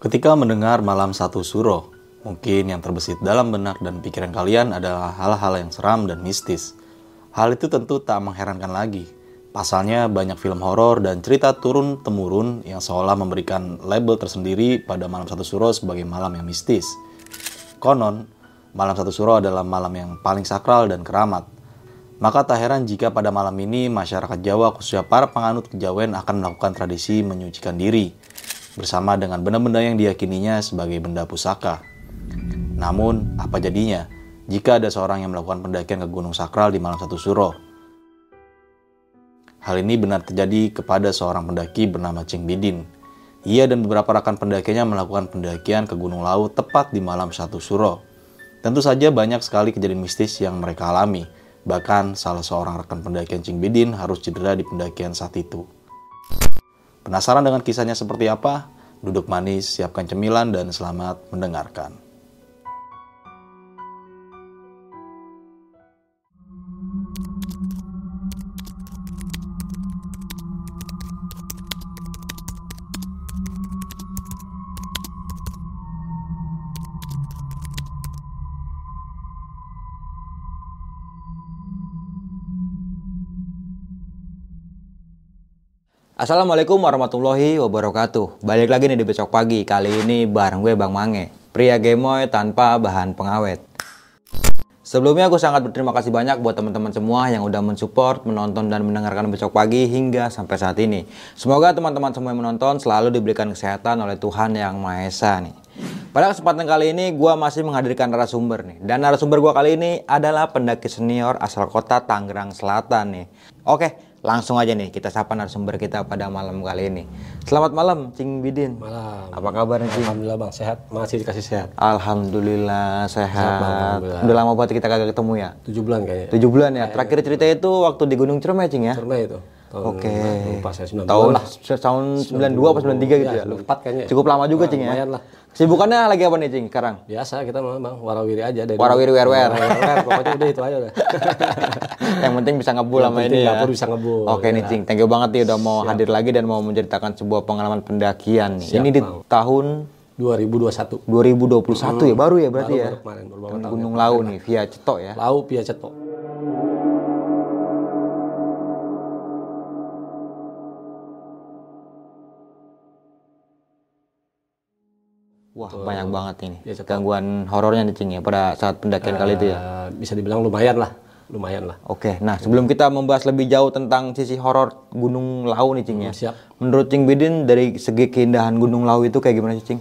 Ketika mendengar malam satu suro, mungkin yang terbesit dalam benak dan pikiran kalian adalah hal-hal yang seram dan mistis. Hal itu tentu tak mengherankan lagi. Pasalnya banyak film horor dan cerita turun-temurun yang seolah memberikan label tersendiri pada malam satu suro sebagai malam yang mistis. Konon, malam satu suro adalah malam yang paling sakral dan keramat. Maka tak heran jika pada malam ini masyarakat Jawa khususnya para penganut kejawen akan melakukan tradisi menyucikan diri bersama dengan benda-benda yang diyakininya sebagai benda pusaka. Namun, apa jadinya jika ada seorang yang melakukan pendakian ke gunung sakral di malam satu suro? Hal ini benar terjadi kepada seorang pendaki bernama Cing Bidin. Ia dan beberapa rekan pendakinya melakukan pendakian ke Gunung Lawu tepat di malam satu suro. Tentu saja banyak sekali kejadian mistis yang mereka alami. Bahkan salah seorang rekan pendakian Cing Bidin harus cedera di pendakian saat itu. Penasaran dengan kisahnya seperti apa? Duduk manis, siapkan cemilan, dan selamat mendengarkan. Assalamualaikum warahmatullahi wabarakatuh. Balik lagi nih di besok pagi. Kali ini bareng gue Bang Mange. Pria gemoy tanpa bahan pengawet. Sebelumnya aku sangat berterima kasih banyak buat teman-teman semua yang udah mensupport, menonton dan mendengarkan besok pagi hingga sampai saat ini. Semoga teman-teman semua yang menonton selalu diberikan kesehatan oleh Tuhan Yang Maha Esa nih. Pada kesempatan kali ini gue masih menghadirkan narasumber nih. Dan narasumber gue kali ini adalah pendaki senior asal kota Tangerang Selatan nih. Oke, Langsung aja nih kita sapa narasumber kita pada malam kali ini. Selamat malam, Cing Bidin. Malam. Apa kabar Cing? Alhamdulillah bang sehat, masih dikasih sehat. Alhamdulillah sehat. Sehat, Bang, alhamdulillah. Udah lama banget kita kagak ketemu ya. Tujuh bulan kayaknya. Tujuh bulan ya. Terakhir cerita itu waktu di Gunung Ciremai Cing ya. Pernah itu. Oke. Lupa saya 92 Tahun lah. tahun 92 apa 93 gitu ya. 94 kayaknya. Cukup lama juga Nah, Cing ya. Lumayan lah. Sibukannya lagi apa nih Cing sekarang? Biasa kita mah bang, warawiri aja. Dari Warawiri wer-wer. Warawiri, Pokoknya udah itu aja udah. Yang penting bisa ngebul sama ini ya. dapur bisa ngebul, Oke nih ya. Cing, thank you banget nih udah mau hadir lagi dan mau menceritakan sebuah pengalaman pendakian nih. Siap, ini di Bang. tahun 2021. 2021 ya baru ya berarti Baru, ya. baru kemarin, baru Gunung Lau nih via Cetok ya. Lau Pia Cetok. Wah, banyak banget ini. Cetok. Gangguan horornya nih Cing ya pada saat pendakian kali itu ya. Eh, bisa dibilang lumayan lah, lumayan lah. Oke, nah sebelum kita membahas lebih jauh tentang sisi horor Gunung Lau nih Cing ya. Siap. Menurut Cing Bidin dari segi keindahan Gunung Lau itu kayak gimana sih Cing?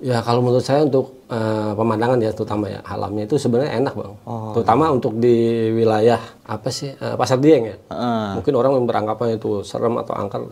Ya kalau menurut saya untuk eh, pemandangan ya terutama ya alamnya itu sebenarnya enak bang. Oh. Terutama untuk di wilayah apa sih eh, pasar Dieng ya. Heeh. Mungkin orang yang beranggapan itu serem atau angker.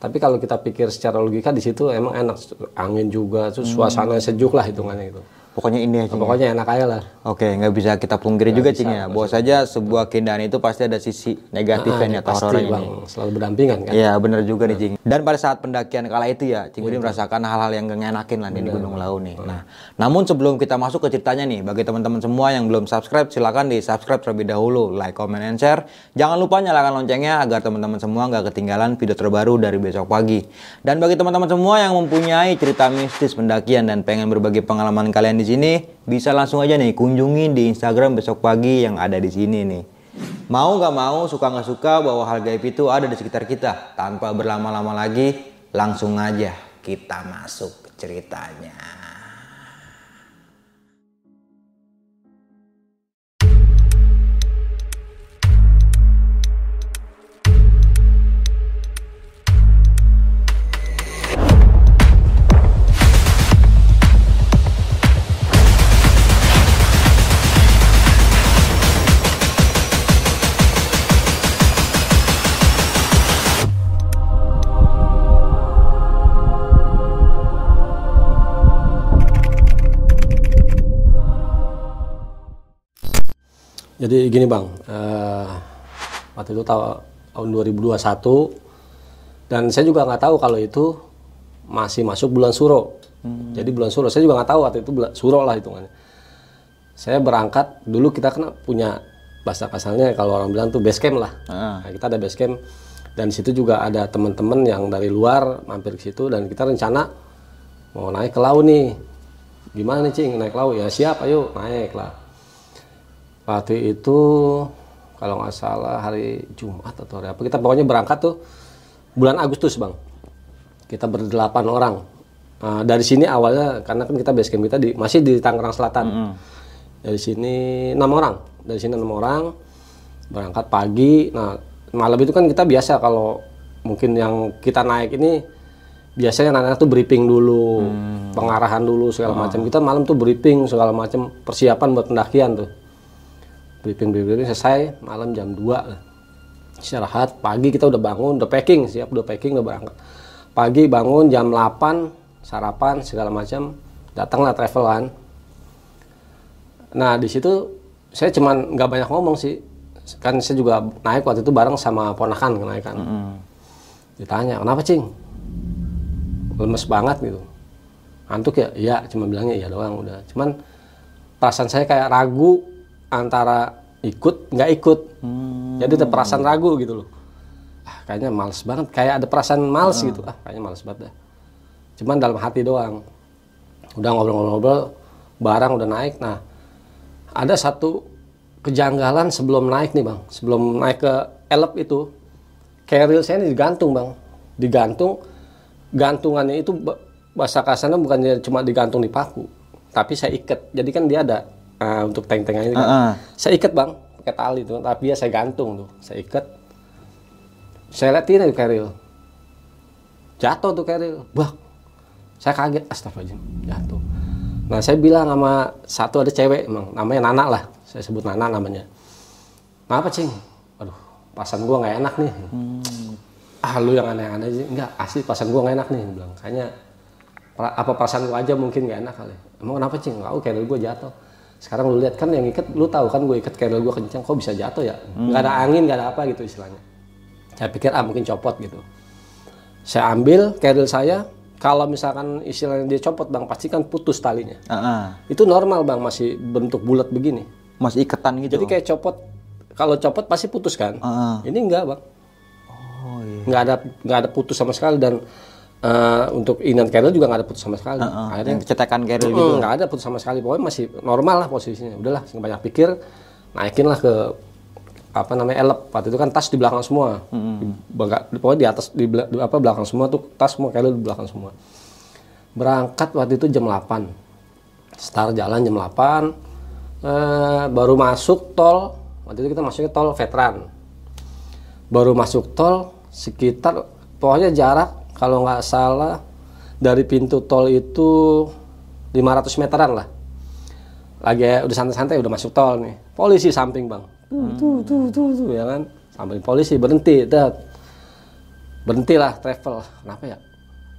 Tapi kalau kita pikir secara logika di situ emang enak angin juga, terus suasana sejuk lah hitungannya itu. Pokoknya indah Cing. ya? Pokoknya enak aja lah. Oke, nggak bisa kita pungkiri juga Cing ya. Bahwa saja sebuah keindahan itu pasti ada sisi negatifnya atau Pasti horornya bang, nih. selalu berdampingan kan. Iya bener juga nih Cing. Dan pada saat pendakian kala itu ya, Cing Budi merasakan hal-hal yang gak ngenakin lah di Gunung Lau nih. Nah, namun sebelum kita masuk ke ceritanya nih, bagi teman-teman semua yang belum subscribe, silakan di subscribe terlebih dahulu, like, comment, and share. Jangan lupa nyalakan loncengnya agar teman-teman semua nggak ketinggalan video terbaru dari besok pagi. Dan bagi teman-teman semua yang mempunyai cerita mistis pendakian dan pengen berbagi pengalaman kalian di sini, bisa langsung aja nih kunjungi di Instagram besok pagi yang ada di sini nih. Mau nggak mau, suka nggak suka bahwa hal gaib itu ada di sekitar kita. Tanpa berlama-lama lagi, langsung aja kita masuk ceritanya. Jadi gini bang, eh, waktu itu tahu- tahun 2021 dan saya juga nggak tahu kalau itu masih masuk bulan Suro. Jadi bulan Suro, saya juga nggak tahu waktu itu bulan Suro lah hitungannya. Saya berangkat dulu kita kan punya bahasa kasarnya kalau orang bilang tuh base camp lah. Ah. Nah, kita ada base camp dan di situ juga ada teman-teman yang dari luar mampir ke situ dan kita rencana mau naik ke laut nih gimana nih cing naik laut ya siap ayo naik lah waktu itu kalau nggak salah hari Jumat atau hari apa. Kita pokoknya berangkat tuh bulan Agustus bang. Kita berdelapan orang. Nah, dari sini awalnya karena kan kita base camp kita di, masih di Tangerang Selatan. Dari sini enam orang. Dari sini enam orang. Berangkat pagi. Nah malam itu kan kita biasa kalau mungkin yang kita naik ini biasanya anak-anak tuh briefing dulu pengarahan dulu segala macam. Kita malam tuh briefing segala macam persiapan buat pendakian tuh briefing briefing selesai malam jam 2 lah. Istirahat pagi kita udah bangun udah packing siap udah packing udah berangkat. Pagi bangun jam 8 sarapan segala macam. Datanglah travel kan. Nah di situ saya cuman nggak banyak ngomong sih. Kan saya juga naik waktu itu bareng sama ponakan kenaikan. Ditanya kenapa cing? Lemes banget gitu. Ngantuk ya? Iya cuma bilangnya iya doang udah. Cuman perasaan saya kayak ragu antara ikut nggak ikut. Jadi ada perasaan ragu gitu loh. Ah, kayaknya males banget. Kayak ada perasaan males gitu. Ah kayaknya males banget dah. Cuman dalam hati doang. Udah ngobrol-ngobrol barang udah naik. Nah ada satu kejanggalan sebelum naik nih bang. Sebelum naik ke elep itu carrier saya ini digantung bang. Digantung gantungannya itu ba- bahasa kasarnya bukannya cuma digantung di paku tapi saya ikat. Jadi kan dia ada ah, untuk tank-tank ini kan. Ah, ah. saya ikat bang pakai tali tuh tapi ya saya gantung tuh. Saya ikat. Saya lihat ini carrier jatuh tuh carrier bah saya kaget. Astagfirullahaladzim jatuh. Nah saya bilang sama satu ada cewek emang namanya Nana lah. Saya sebut Nana namanya. Kenapa cing? Aduh pasan gua nggak enak nih. Ah lu yang aneh-aneh sih. Enggak asli pasan gua nggak enak nih. Bilang kayaknya apa perasaan gua aja mungkin nggak enak kali. Emang kenapa cing? Nggak tahu carrier gua jatuh sekarang lu lihat kan yang ikat lu tahu kan gue ikat carrier gua kencang kok bisa jatuh ya nggak ada angin nggak ada apa gitu istilahnya saya pikir ah mungkin copot gitu saya ambil carrier saya kalau misalkan istilahnya dia copot bang pasti kan putus talinya Ah, ah. itu normal bang masih bentuk bulat begini Masih iketan gitu. jadi kayak copot kalau copot pasti putus kan Ah, ah. ini enggak bang Oh iya. nggak ada nggak ada putus sama sekali dan eh, untuk inan carrier juga nggak ada putus sama sekali. Ah, akhirnya Yang cetekan carrier Mm, gitu. nggak ada putus sama sekali. Pokoknya masih normal lah posisinya. Udahlah banyak pikir naikin lah ke apa namanya elep. Waktu itu kan tas di belakang semua. Di bangga- pokoknya di atas di, di apa belakang semua tuh tas semua carrier di belakang semua. Berangkat waktu itu jam 8 start jalan jam 8 eh, baru masuk tol. Waktu itu kita masuknya tol veteran. Baru masuk tol sekitar pokoknya jarak kalau nggak salah dari pintu tol itu 500 meteran lah. Lagi udah santai-santai udah masuk tol nih. Polisi samping bang. Tuh tuh tuh tuh, tuh ya kan? Samping polisi berhenti dat berhenti lah travel. Kenapa ya?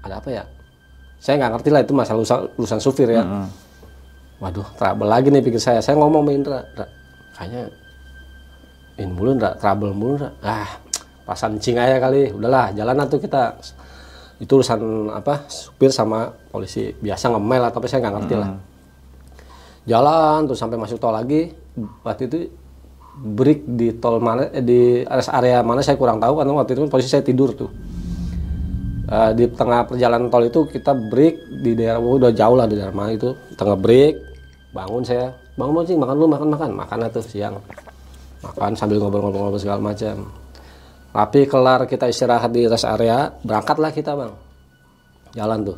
Ada apa ya? Saya nggak ngerti lah itu masalah urusan, urusan supir ya. Waduh trouble lagi nih pikir saya. Saya ngomong sama Indra Indra, kayaknya ini mulu Indra. Trouble mulu Indra. ah pasan cing aja kali. Udahlah jalan tuh kita itu urusan apa supir sama polisi. Biasa ngemel atau apa saya nggak ngerti lah. Jalan terus sampai masuk tol lagi. Waktu itu break di tol mana eh, di rest area mana saya kurang tahu karena waktu itu kan posisi saya tidur tuh. Eh, di tengah perjalanan tol itu kita break di daerah oh, udah jauh lah di daerah mana itu. Tengah break bangun saya. Bangun sih makan dulu makan makan. Makan tuh siang. Makan sambil ngobrol-ngobrol segala macam tapi kelar kita istirahat di rest area berangkatlah kita bang. Jalan tuh.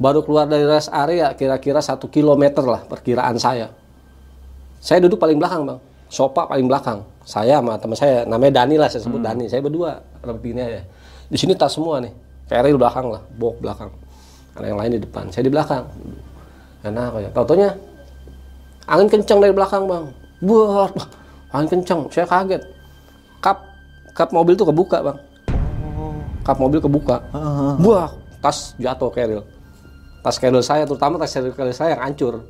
Baru keluar dari rest area kira-kira satu kilometer lah perkiraan saya. Saya duduk paling belakang bang. Sopa paling belakang. Saya sama teman saya namanya Dani lah saya sebut Dani. Saya berdua begini aja di sini tas semua nih. Ferry belakang lah bok belakang. Ada yang lain di depan saya di belakang. Enak ya. Tau taunya angin kencang dari belakang bang. Buat angin kencang saya kaget. Kap kap mobil tuh kebuka bang. Kap mobil kebuka. Buah tas jatuh keril tas keril saya terutama tas keril saya yang hancur.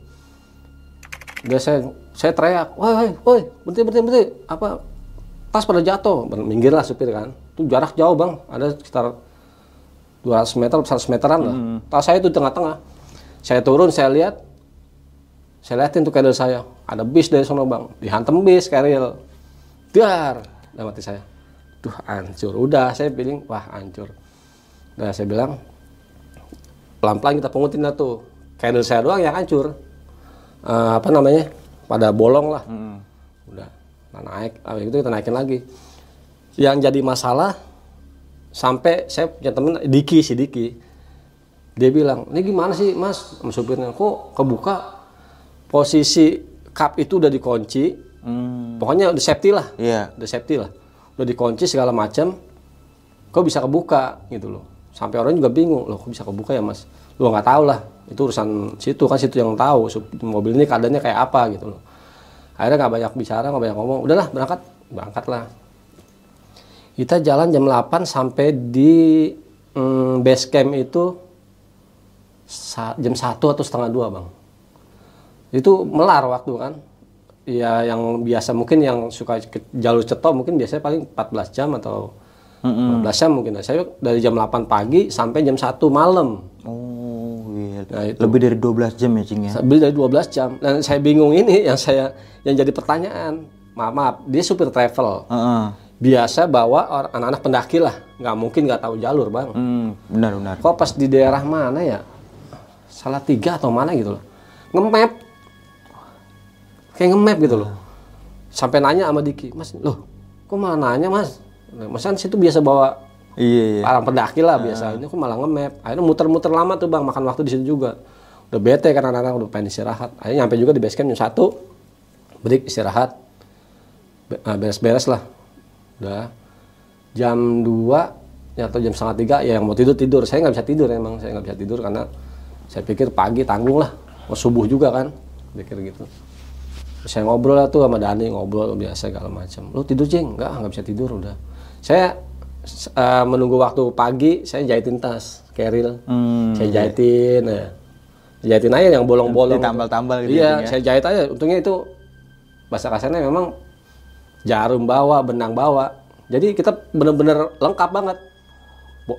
Dia saya saya teriak woi woi woi berhenti berhenti berhenti. Apa tas pada jatuh. Minggir lah supir kan. Itu jarak jauh bang. Ada sekitar 200 meter 100 meteran lah. Tas saya itu tengah-tengah. Saya turun saya lihat. Saya liatin tuh keril saya. Ada bis dari sono bang. Dihantam bis keril dar dalam hati saya duh hancur. Udah saya feeling wah hancur. Udah saya bilang pelan-pelan kita pungutin lah tuh. Candle saya doang yang hancur. Eh, apa namanya? Pada bolong lah. Udah nah, naik. Habis itu kita naikin lagi. Yang jadi masalah sampai saya punya temen Diki si Diki. Dia bilang ini gimana sih mas? Sama supirnya kok kebuka? Posisi cup itu udah dikunci. Pokoknya udah safety lah. Iya. udah safety lah udah dikunci segala macam kok bisa kebuka gitu loh. Sampai orang juga bingung loh kok bisa kebuka ya mas? Lu nggak tahu lah itu urusan situ kan situ yang tahu mobil ini keadaannya kayak apa gitu loh. Akhirnya nggak banyak bicara nggak banyak ngomong udahlah berangkat. Berangkat lah kita jalan jam 8 sampai di mm, base camp itu jam 1 atau setengah dua bang. Itu melar waktu kan ya yang biasa mungkin yang suka jalur cetok mungkin biasanya paling 14 jam atau 15 jam mungkin. Saya dari jam 8 pagi sampai jam 1 malam. Oh, iya. Nah, itu. Lebih dari 12 jam ya, Cing ya. Sambil dari 12 jam. Dan saya bingung ini yang saya yang jadi pertanyaan. Maaf, maaf dia supir travel. Heeh. biasa bawa anak-anak pendaki lah. Nggak mungkin nggak tahu jalur bang. Hmm, benar benar. kok pas di daerah mana ya? Salah tiga atau mana gitu loh. Nge-map kayak nge-map gitu loh. Sampai nanya sama Diki mas loh kok malah nanya mas? Mas kan situ biasa bawa Iya, iya. orang pendaki lah biasa. Ini kok malah nge-map. Akhirnya muter-muter lama tuh bang. Makan waktu di situ juga. Udah bete kan anak-anak udah pengen istirahat. Akhirnya nyampe juga di base camp jam satu. Break istirahat. Ah, beres-beres lah. Udah. Jam 2 ya, atau jam setengah tiga ya yang mau tidur tidur. Saya nggak bisa tidur emang. Saya nggak bisa tidur karena saya pikir pagi tanggung lah. Mau subuh juga kan. Pikir gitu Terus saya ngobrol lah tuh sama Dani ngobrol biasa segala macam. Lu tidur jeng nggak nggak bisa tidur udah. Saya eh, menunggu waktu pagi saya jahitin tas keril. Hmm, saya jahitin ya. Jahitin aja yang bolong-bolong. Ditambal-tambal gitu iya ya, saya jahit aja. Untungnya itu bahasa kasarnya memang jarum bawa benang bawa. Jadi kita bener-bener lengkap banget.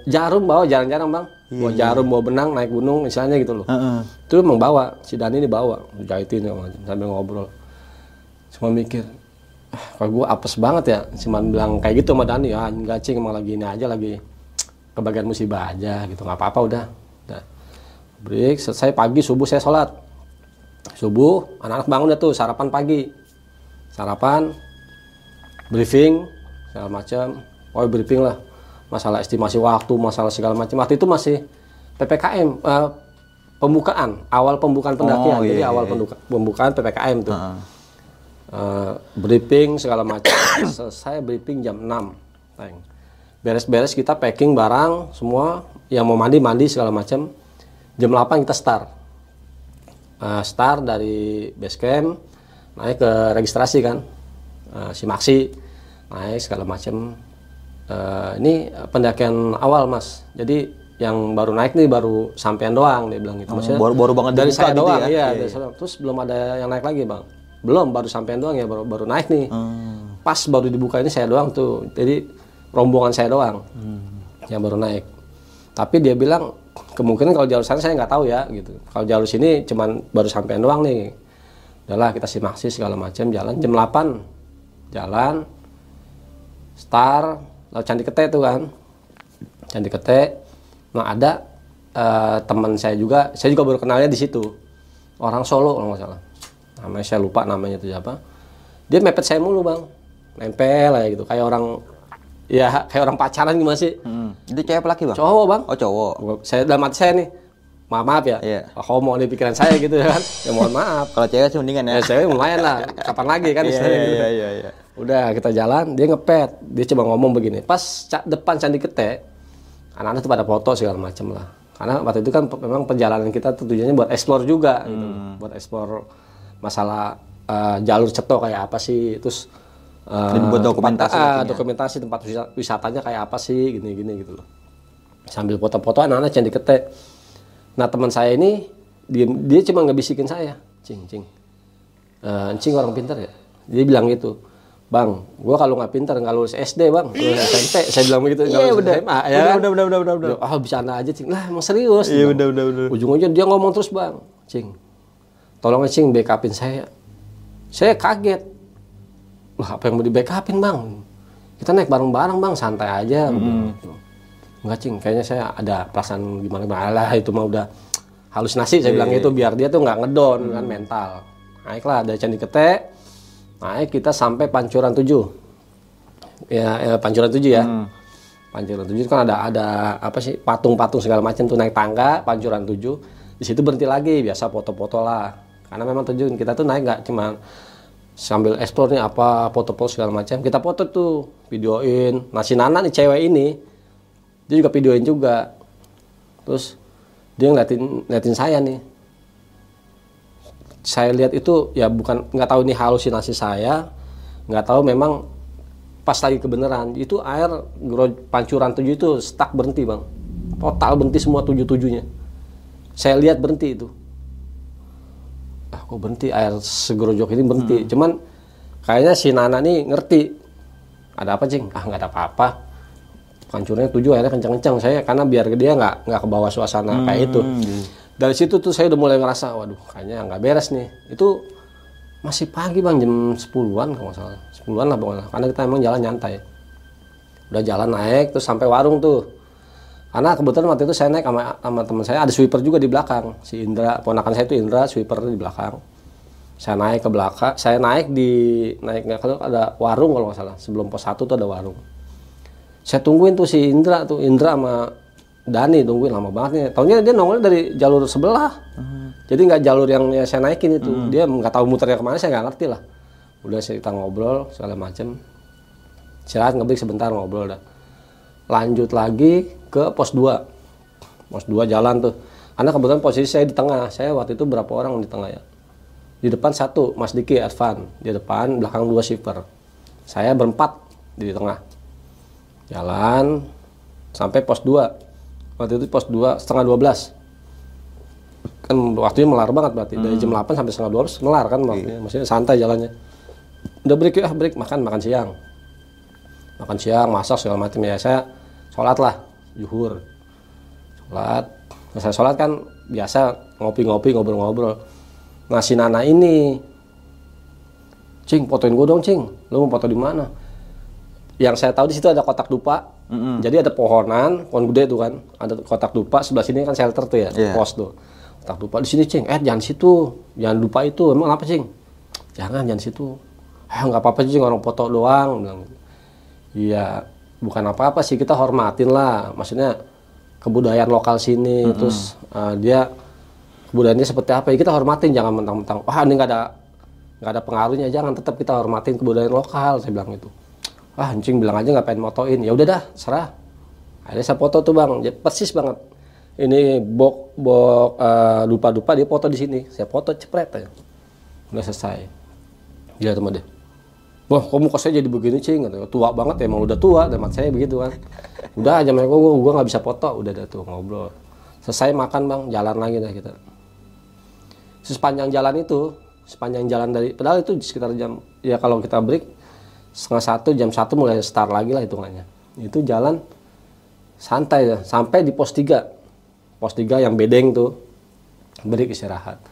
Jarum bawa jarang-jarang bang. Bawa jarum bawa benang naik gunung misalnya gitu loh. Heeh. itu emang bawa. Si Dani ini bawa jahitin sambil ngobrol cuma mikir ah, kalau gue apes banget ya. Cuma bilang kayak gitu sama Dani ya enggak cing emang lagi ini aja lagi kebagian musibah aja gitu. Nggak apa-apa udah. Udah. Break selesai pagi subuh saya sholat. Subuh anak-anak bangun dah tuh sarapan pagi. Sarapan briefing segala macam oh briefing lah. Masalah estimasi waktu masalah segala macam waktu itu masih ppkm eh, pembukaan awal pembukaan pendakian. Oh, jadi iya, awal iya. penduka- pembukaan ppkm tuh Eh, briefing segala macam. Selesai briefing jam 6 Teng. beres-beres kita packing barang semua yang mau mandi mandi segala macam. Jam 8 kita start. Eh, start dari base camp naik ke registrasi kan. Eh, si Maksi naik segala macam. Eh, ini pendakian awal mas. Jadi yang baru naik nih baru sampean doang dia bilang gitu. Maksudnya baru- baru banget dari saya gitu doang ya? iya, Iya, dari saya- terus belum ada yang naik lagi bang belum baru sampean doang ya baru baru naik nih. Hmm. pas baru dibuka ini saya doang tuh. Jadi rombongan saya doang Hmm. yang baru naik. Tapi dia bilang kemungkinan kalau jalur sana saya nggak tahu ya gitu. Kalau jalur sini cuman baru sampean doang nih. Udahlah kita simaksi segala macam jalan jam 8 jalan star laut candi kete tuh kan. Candi kete. Nah ada eh, teman saya juga saya juga baru kenalnya di situ. Orang Solo kalau nggak salah namanya saya lupa namanya itu siapa dia mepet saya mulu bang nempel aja gitu kayak orang ya kayak orang pacaran gimana sih Hmm. Itu cewek laki, Bang? cowok bang Oh, cowok. Saya dalam hati saya nih maaf maaf ya Iya. homo di pikiran saya gitu ya kan ya mohon maaf Kalau cewek sih mendingan ya. ya saya lumayan lah kapan lagi kan istilahnya iya, gitu. iya, iya, iya. udah kita jalan dia ngepet dia coba ngomong begini pas depan candi kete anak-anak tuh pada foto segala macem lah karena waktu itu kan memang perjalanan kita tuh tujuannya buat explore juga gitu Hmm. buat explore masalah eh, jalur cetok kayak apa sih terus eh, Dan buat dokumentasi tempat- ah, nantinya. dokumentasi tempat wisa- wisatanya kayak apa sih gini-gini gitu loh sambil foto-foto anak-anak candi kete nah teman saya ini dia dia cuma ngebisikin saya cing cing Eh, cing orang pintar ya dia bilang gitu bang gua kalau nggak pintar nggak lulus SD bang lulus SMP saya bilang begitu Iya, lulus bener. SMA ya kan? bener, bener, bener, bener, bener. ah bercanda aja cing lah emang serius Iya, Bang. bener, bener, bener. ujung-ujung dia ngomong terus bang cing tolong cing backupin saya saya kaget lah apa yang mau di backupin bang kita naik bareng-bareng bang santai aja Hmm. gitu. Enggak cing, kayaknya saya ada perasaan gimana gimana lah itu mah udah halusinasi saya bilang itu biar dia tuh nggak ngedon kan mental. Naiklah dari Candi Kete, naik kita sampai Pancuran 7. Ya, ya Pancuran 7 ya. Pancuran 7 itu kan ada ada apa sih patung-patung segala macam tuh naik tangga Pancuran 7. Di situ berhenti lagi biasa foto-foto lah. Karena memang tujuan kita tuh naik nggak cuma sambil explore nih apa foto-foto segala macam. Kita foto tuh, videoin. Nah si Nana nih cewek ini dia juga videoin juga. Terus dia ngeliatin ngeliatin saya nih. Saya lihat itu ya bukan nggak tahu ini halusinasi saya. Nggak tahu memang pas lagi kebenaran. Itu air pancuran tujuh itu stuck berhenti bang. Total berhenti semua tujuh tujuhnya saya lihat berhenti itu kok berhenti? Air segerojok ini berhenti. Cuman kayaknya si Nana nih ngerti. Ada apa cing ah nggak ada apa-apa. Hancurnya tujuh akhirnya kencang-kencang saya karena biar dia nggak nggak ke bawah suasana kayak itu. dari situ tuh saya udah mulai ngerasa waduh kayaknya nggak beres nih. Itu masih pagi bang jam 10-an kalau nggak salah. 10-an lah pokoknya. Karena kita emang jalan nyantai. Udah jalan naik terus sampai warung tuh karena kebetulan waktu itu saya naik sama, sama teman saya ada sweeper juga di belakang. Si Indra ponakan saya itu Indra sweeper di belakang. Saya naik ke belakang saya naik di naik nggak kalau ada warung kalau nggak salah. Sebelum pos satu tuh ada warung. Saya tungguin tuh si Indra tuh Indra sama Dani tungguin lama banget nih. Taunya dia nongolnya dari jalur sebelah. Jadi nggak jalur yang yang saya naikin itu. Dia nggak tahu muternya ke mana saya nggak ngerti lah. Udah saya kita ngobrol segala macem. Istirahat ngebreak sebentar ngobrol dah. Lanjut lagi ke pos 2 pos 2 jalan tuh. Karena kebetulan posisi saya di tengah. Saya waktu itu berapa orang di tengah ya? Di depan satu Mas Diki Advan. Di depan belakang dua shipper saya berempat di tengah. Jalan sampai pos 2 waktu itu pos 2 setengah 12 kan waktunya melar banget berarti. Dari jam 8 sampai setengah 12 melar kan waktunya maksudnya santai jalannya. Udah break ya break. Makan makan siang. Makan siang masak segala macam. Ya saya sholat lah zuhur. Sholat. Saya sholat kan biasa ngopi-ngopi ngobrol-ngobrol. Nah si Nana ini. Cing fotoin gue dong cing. Lu mau foto di mana? Yang saya tahu di situ ada kotak dupa. Jadi ada pohonan pohon gede tuh kan. Ada kotak dupa sebelah sini kan shelter tuh ya Iya. pos tuh. Kotak dupa di sini cing. Eh jangan situ. Jangan lupa itu. Emang apa cing? Jangan jangan situ. Ah nggak apa-apa cing. Orang foto doang bilang gitu. Iya, bukan apa-apa sih kita hormatin lah. Maksudnya kebudayaan lokal sini, terus uh, dia kebudayaannya seperti apa ya kita hormatin, jangan mentang-mentang wah ini nggak ada nggak ada pengaruhnya, jangan tetap kita hormatin kebudayaan lokal. Saya bilang itu. Ah, anjing bilang aja nggak pengen motoin. Ya udah dah, serah. Akhirnya saya foto tuh bang, Ya, persis banget. Ini bok bok uh, lupa-lupa dia foto di sini. Saya foto cepret aja. Udah selesai. Gila teman deh. Wah, kok muka saya jadi begini cing? Tua banget ya, emang udah tua, mata saya begitu kan. Udah aja mereka, gua, gua nggak bisa foto, udah dah tuh ngobrol. Selesai makan bang, jalan lagi dah kita. Sepanjang jalan itu, sepanjang jalan dari, padahal itu sekitar jam, ya kalau kita break, setengah satu, jam satu mulai start lagi lah hitungannya. Itu jalan santai ya, sampai di pos 3. Pos 3 yang bedeng tuh, break istirahat.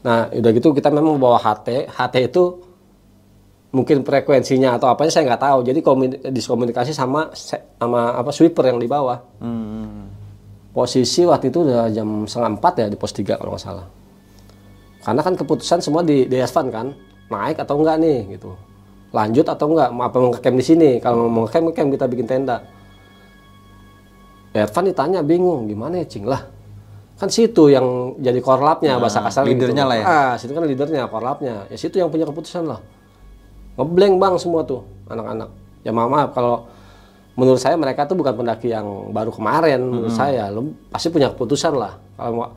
Nah, udah gitu kita memang bawa HT, HT itu mungkin frekuensinya atau apanya saya nggak tahu. Jadi komuni- diskomunikasi sama sama apa sweeper yang di bawah. Posisi waktu itu udah jam setengah empat ya di pos 3 kalau nggak salah. Karena kan keputusan semua di di kan, naik atau enggak nih gitu. Lanjut atau enggak, mau apa mau ngecamp di sini. Kalau mau ngecamp ngecamp kita bikin tenda. Advan ditanya bingung gimana ya cing lah. Kan situ yang jadi korlapnya bahasa kasar leadernya lah ya. Ah, situ kan leadernya, korlapnya. Ya situ yang punya keputusan lah ngeblank bang semua tuh anak-anak. Ya maaf, maaf kalau menurut saya mereka tuh bukan pendaki yang baru kemarin menurut saya. Lo pasti punya keputusan lah. Kalau mau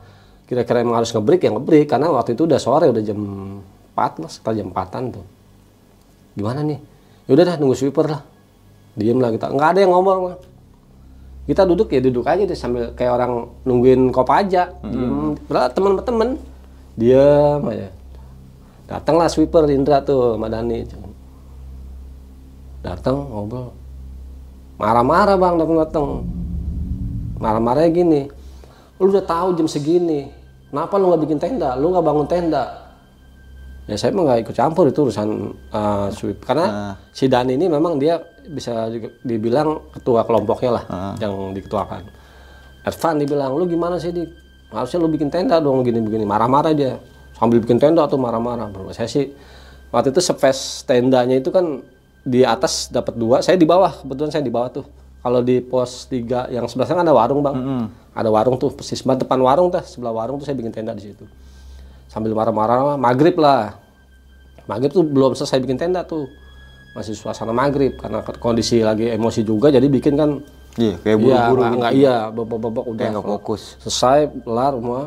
kira-kira emang harus ngebreak ya ngebreak karena waktu itu udah sore udah jam 4 lah sekitar jam 4an tuh. Gimana nih? Yaudah dah nunggu sweeper lah. Diem lah kita nggak ada yang ngomong Bang. kita duduk ya duduk aja deh sambil kayak orang nungguin kopaja diem. Padahal temen-temen diam aja. Datanglah sweeper Indra tuh sama Dani datang ngobrol. Marah-marah bang datang datang marah-marahnya gini lu udah tahu jam segini kenapa lu nggak bikin tenda? Lu nggak bangun tenda? Ya saya emang nggak ikut campur itu urusan uh, sweep. Karena si Dani ini memang dia bisa juga dibilang ketua kelompoknya lah yang diketuakan. Advan dibilang lu gimana sih di harusnya lu bikin tenda dong gini begini marah-marah dia. Sambil bikin tenda tuh marah-marah. Saya sih waktu itu space tendanya itu kan di atas dapat dua, saya di bawah kebetulan saya di bawah tuh. Kalau di pos 3 yang sebelah sana ada warung bang, ada warung tuh persis banget depan warung tuh sebelah warung tuh saya bikin tenda di situ. Sambil marah-marah maghrib lah, maghrib tuh belum selesai bikin tenda tuh masih suasana maghrib karena kondisi lagi emosi juga jadi bikin kan Iya, kayak iya buru-buru gitu. nggak iya babak-babak udah Kayak nggak fokus. selesai kelar semua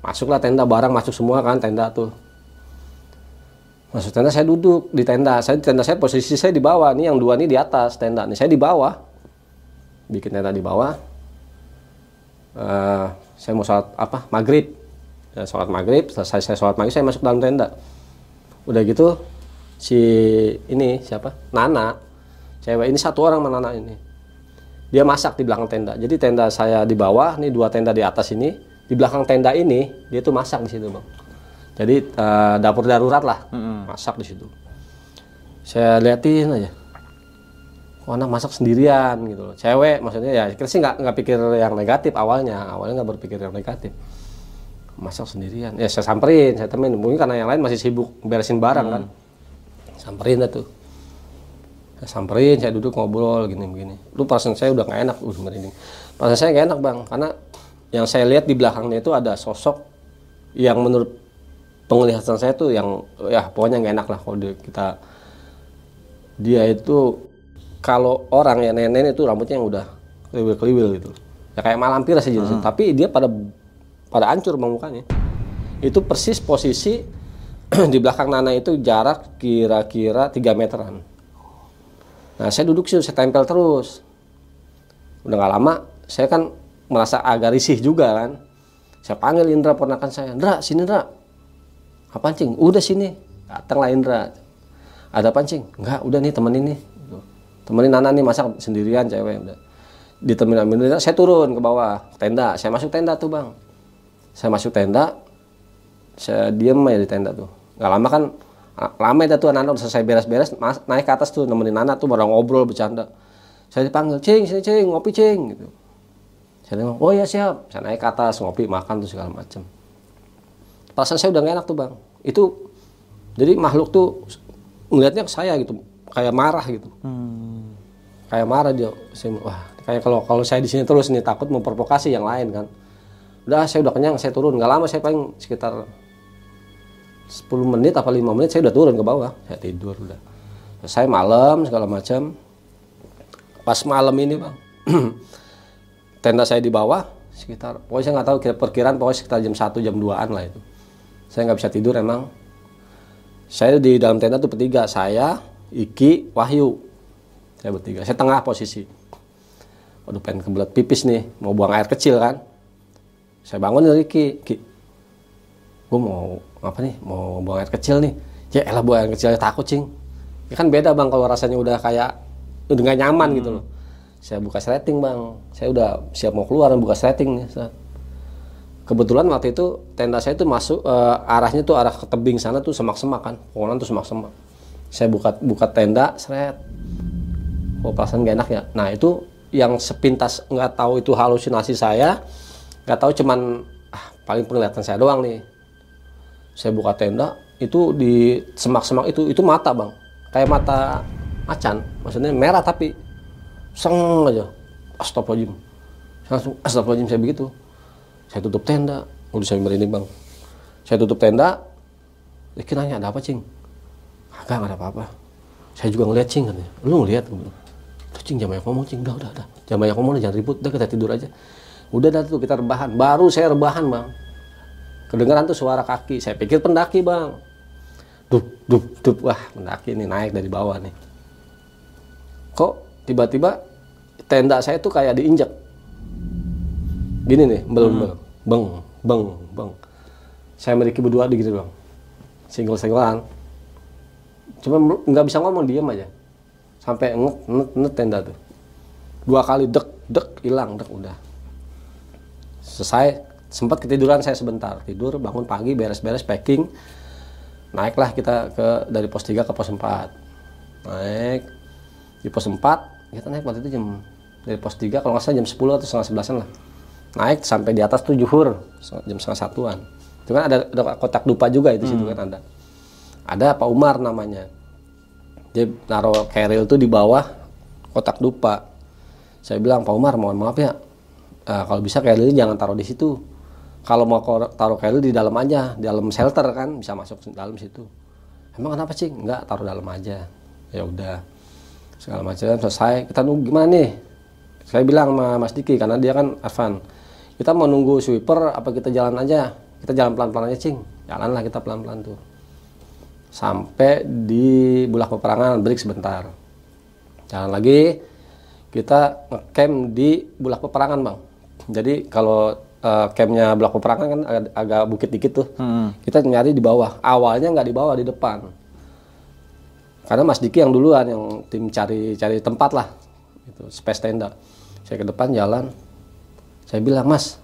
masuklah tenda barang masuk semua kan tenda tuh masuk tenda saya duduk di tenda. Saya di tenda saya posisi saya di bawah. Nih yang dua nih di atas tenda nih. Saya di bawah. Bikin tenda di bawah. Eh, saya mau sholat apa? Maghrib. Ya, sholat maghrib. Selesai saya sholat maghrib saya masuk dalam tenda. Udah gitu si ini siapa? Nana. Cewek ini satu orang Nana ini. Dia masak di belakang tenda. Jadi tenda saya di bawah nih dua tenda di atas ini. Di belakang tenda ini dia tuh masak di situ bang jadi eh, dapur darurat lah. Masak di situ. Saya liatin aja. Kok anak masak sendirian gitu loh. Cewek maksudnya ya kita sih nggak nggak pikir yang negatif awalnya. Awalnya nggak berpikir yang negatif. Masak sendirian. Ya saya samperin saya temenin. Mungkin karena yang lain masih sibuk beresin barang kan. Samperin dah tuh. Saya samperin saya duduk ngobrol gini begini lu perasaan saya udah nggak enak. Udah merinding. Perasaan saya nggak enak bang. Karena yang saya lihat di belakangnya itu ada sosok yang menurut penglihatan saya tuh yang ya pokoknya nggak enak lah kalau dia- kita dia itu kalau orang ya nenek itu rambutnya yang udah keliwil-keliwil gitu. Ya kayak malampir sih jenisnya tapi dia pada pada hancur bang mukanya. Itu persis posisi di belakang Nana itu jarak kira-kira 3 meteran. Nah saya duduk sih saya tempel terus. Udah nggak lama saya kan merasa agak risih juga kan. Saya panggil Indra ponakan saya Indra sini Indra apa cing? Udah sini. Datang lah Indra. Ada apa cing? Enggak udah nih temenin nih. Temenin Nana nih masak sendirian cewek udah. Ditemenin Indra saya turun ke bawah. Tenda saya masuk tenda tuh bang. Saya masuk tenda saya diem aja di tenda tuh. Nggak lama kan lama itu tuh anak udah selesai beres-beres naik ke atas tuh nemenin Nana tuh bareng ngobrol bercanda. Saya dipanggil cing sini cing ngopi cing gitu. Saya bilang oh ya siap. Saya naik ke atas ngopi makan tuh segala macem perasaan saya udah gak enak tuh bang. Itu jadi makhluk tuh ngelihatnya ke saya gitu kayak marah gitu. Kayak marah dia saya, wah kayak kalau kalau saya di sini terus nih takut memprovokasi yang lain kan. Udah saya udah kenyang saya turun. Nggak lama saya paling sekitar 10 menit apa 5 menit saya udah turun ke bawah. Saya tidur udah. Saya malam segala macam. Pas malam ini bang tenda saya di bawah sekitar pokoknya saya nggak tahu kira perkiraan pokoknya sekitar jam 1 jam 2an lah itu saya nggak bisa tidur emang. Saya di dalam tenda tuh bertiga saya Iki Wahyu. Saya bertiga saya tengah posisi. Waduh pengen kebelet pipis nih mau buang air kecil kan. Saya bangun dari Ki Ki gue mau apa nih mau buang air kecil nih. Ya elah buang air kecilnya takut cing. Ya kan beda bang kalau rasanya udah kayak udah nggak nyaman gitu loh. Saya buka sleting bang. Saya udah siap mau keluar buka sleting nih. Kebetulan waktu itu tenda saya tuh masuk eh, arahnya tuh arah ke tebing sana tuh semak-semak kan. Pohonan tuh semak-semak. Saya buka buka tenda seret. Oh perasaan gak enak ya? Nah itu yang sepintas nggak tahu itu halusinasi saya nggak tahu cuman ah, paling penglihatan saya doang nih. Saya buka tenda itu di semak-semak itu itu mata bang. Kayak mata macan maksudnya merah tapi seng aja. Astagfirullahaladzim. Langsung astagfirullahaladzim saya begitu saya tutup tenda. Udah saya merinding bang. Saya tutup tenda. Riki nanya ada apa cing? Agak nggak ada apa-apa. Saya juga ngeliat cing katanya. Lu ngeliat? Tuh cing jangan banyak ngomong cing. Udah udah udah. Jangan banyak ngomong jangan ribut. Udah kita tidur aja. Udah dah tuh kita rebahan. Baru saya rebahan bang. Kedengeran tuh suara kaki. Saya pikir pendaki bang. Dup dup dup. Wah pendaki ini naik dari bawah nih. Kok tiba-tiba tenda saya tuh kayak diinjak? Gini nih bel bel beng beng beng. Saya memiliki berdua di gitu bang single singlean cuma nggak bisa ngomong diam aja. Sampai nget nget nget tenda tuh. Dua kali dek dek hilang dek udah. Selesai sempat ketiduran saya sebentar. Tidur bangun pagi beres-beres packing. Naiklah kita ke dari pos 3 ke pos 4 naik. Di pos 4 kita naik waktu itu jam dari pos 3 kalau nggak salah jam 10 atau setengah sebelasan lah naik sampai di atas tuh juhur jam setengah satuan. Itu kan ada, ada kotak dupa juga itu situ kan ada. Ada Pak Umar namanya. Dia naruh keril tuh di bawah kotak dupa. Saya bilang Pak Umar mohon maaf ya. Eh, kalau bisa kerilnya jangan taruh di situ. Kalau mau taruh keril di dalam aja di dalam shelter kan bisa masuk ke dalam situ. Emang kenapa sih enggak taruh dalam aja. Ya udah. Segala macam selesai. Kita nunggu gimana nih? Saya bilang sama Mas Diki karena dia kan Arfan kita mau nunggu sweeper apa kita jalan aja? Kita jalan pelan-pelan aja cing. Jalanlah kita pelan-pelan tuh. Sampai di bulak peperangan break sebentar. Jalan lagi kita ngecamp di bulak peperangan bang. Jadi kalau eh, campnya bulak peperangan kan agak, agak bukit dikit tuh. Kita nyari di bawah. Awalnya nggak di bawah di depan. Karena Mas Diki yang duluan yang tim cari cari tempat lah. Itu space tenda. Saya ke depan jalan saya bilang Mas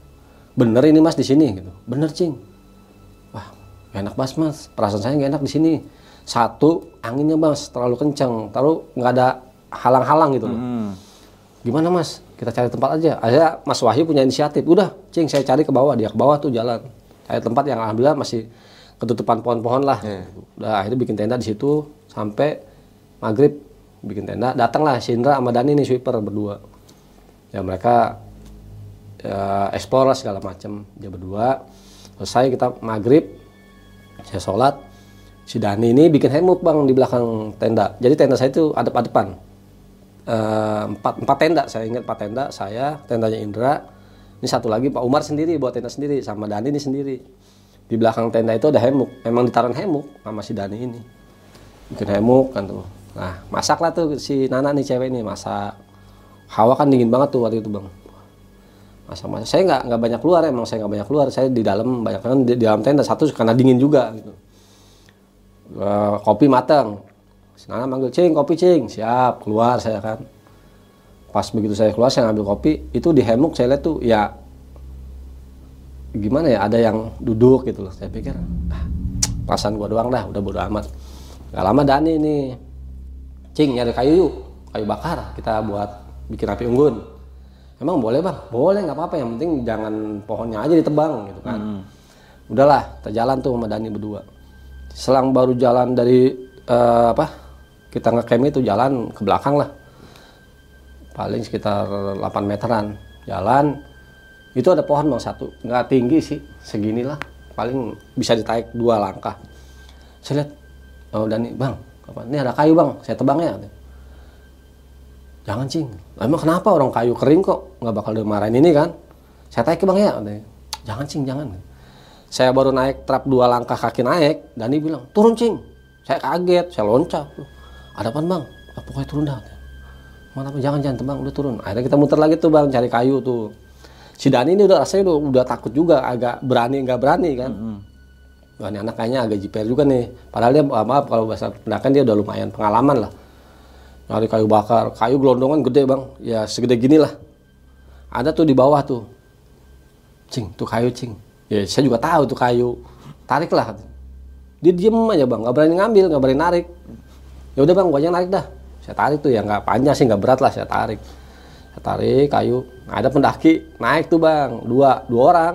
bener ini Mas di sini gitu. Bener cing. Wah gak enak banget Mas. Perasaan saya gak enak di sini. Satu anginnya Mas terlalu kencang terlalu nggak ada halang-halang gitu loh. Gimana Mas? Kita cari tempat aja. Akhirnya Mas Wahyu punya inisiatif. Udah cing saya cari ke bawah. Dia ke bawah tuh jalan. Cari tempat yang alhamdulillah masih ketutupan pohon-pohon lah. Udah akhirnya bikin tenda di situ. Sampai maghrib bikin tenda. Datanglah si Indra sama Dani nih sweeper berdua. Ya mereka ya, explore lah segala macam dia berdua selesai kita maghrib saya sholat. Si Dani ini bikin hemuk bang di belakang tenda. Jadi tenda saya itu adep-adepan. Eh, empat, empat tenda saya ingat empat tenda saya tendanya Indra. Ini satu lagi Pak Umar sendiri buat tenda sendiri sama Dani ini sendiri. Di belakang tenda itu ada hemuk memang ditaruh hemuk sama si Dani ini. Bikin hemuk kan tuh. Nah masak lah tuh si Nana nih cewek ini masak. Hawa kan dingin banget tuh waktu itu bang masak saya nggak nggak banyak keluar emang saya nggak banyak keluar. Saya di dalam banyak kan di, di dalam tenda satu karena dingin juga gitu. Eh, kopi matang Nana manggil cing kopi cing. Siap keluar saya kan. Pas begitu saya keluar saya ngambil kopi. Itu di hemuk saya lihat tuh ya gimana ya ada yang duduk gitu loh. Saya pikir ah, perasaan gua doang dah udah bodo amat. Gak lama Dani nih cing nyari kayu yuk kayu bakar kita buat bikin api unggun emang boleh bang? Boleh nggak apa-apa. Yang penting jangan pohonnya aja ditebang gitu kan. Udahlah kita jalan tuh sama Dani berdua. Selang baru jalan dari eh, apa kita ngecamp itu jalan ke belakang lah. Paling sekitar 8 meteran. Jalan itu ada pohon bang satu. Nggak tinggi sih segini lah. Paling bisa ditarik dua langkah. Saya lihat oh Dani bang apa ini ada kayu bang. Saya tebang ya jangan cing. "Lah, emang kenapa orang kayu kering kok nggak bakal dimarahin ini kan? Saya tarik bang ya jangan cing jangan. Saya baru naik trap dua langkah kaki naik Dani bilang turun cing. Saya kaget saya loncat ada apa bang? Ah, pokoknya turun dah. Mana apa? Jangan jangan tebang udah turun. Akhirnya kita muter lagi tuh bang cari kayu tuh. Si Dani ini udah rasanya udah, udah takut juga agak berani nggak berani kan? Wah, ini anak kayaknya agak jiper juga nih. Padahal dia ah, maaf kalau bahasa pendakan dia udah lumayan pengalaman lah nyari kayu bakar. Kayu gelondongan gede bang. Ya segede gini lah ada tuh di bawah tuh. Cing tuh kayu cing. Ya saya juga tahu tuh kayu. Tarik lah dia diem aja bang. Nggak berani ngambil nggak berani narik. Ya udah bang gua aja narik dah. Saya tarik tuh ya. Nggak panjang sih nggak berat lah saya tarik. Saya tarik kayu. Nah, ada pendaki. Naik tuh bang. Dua dua orang.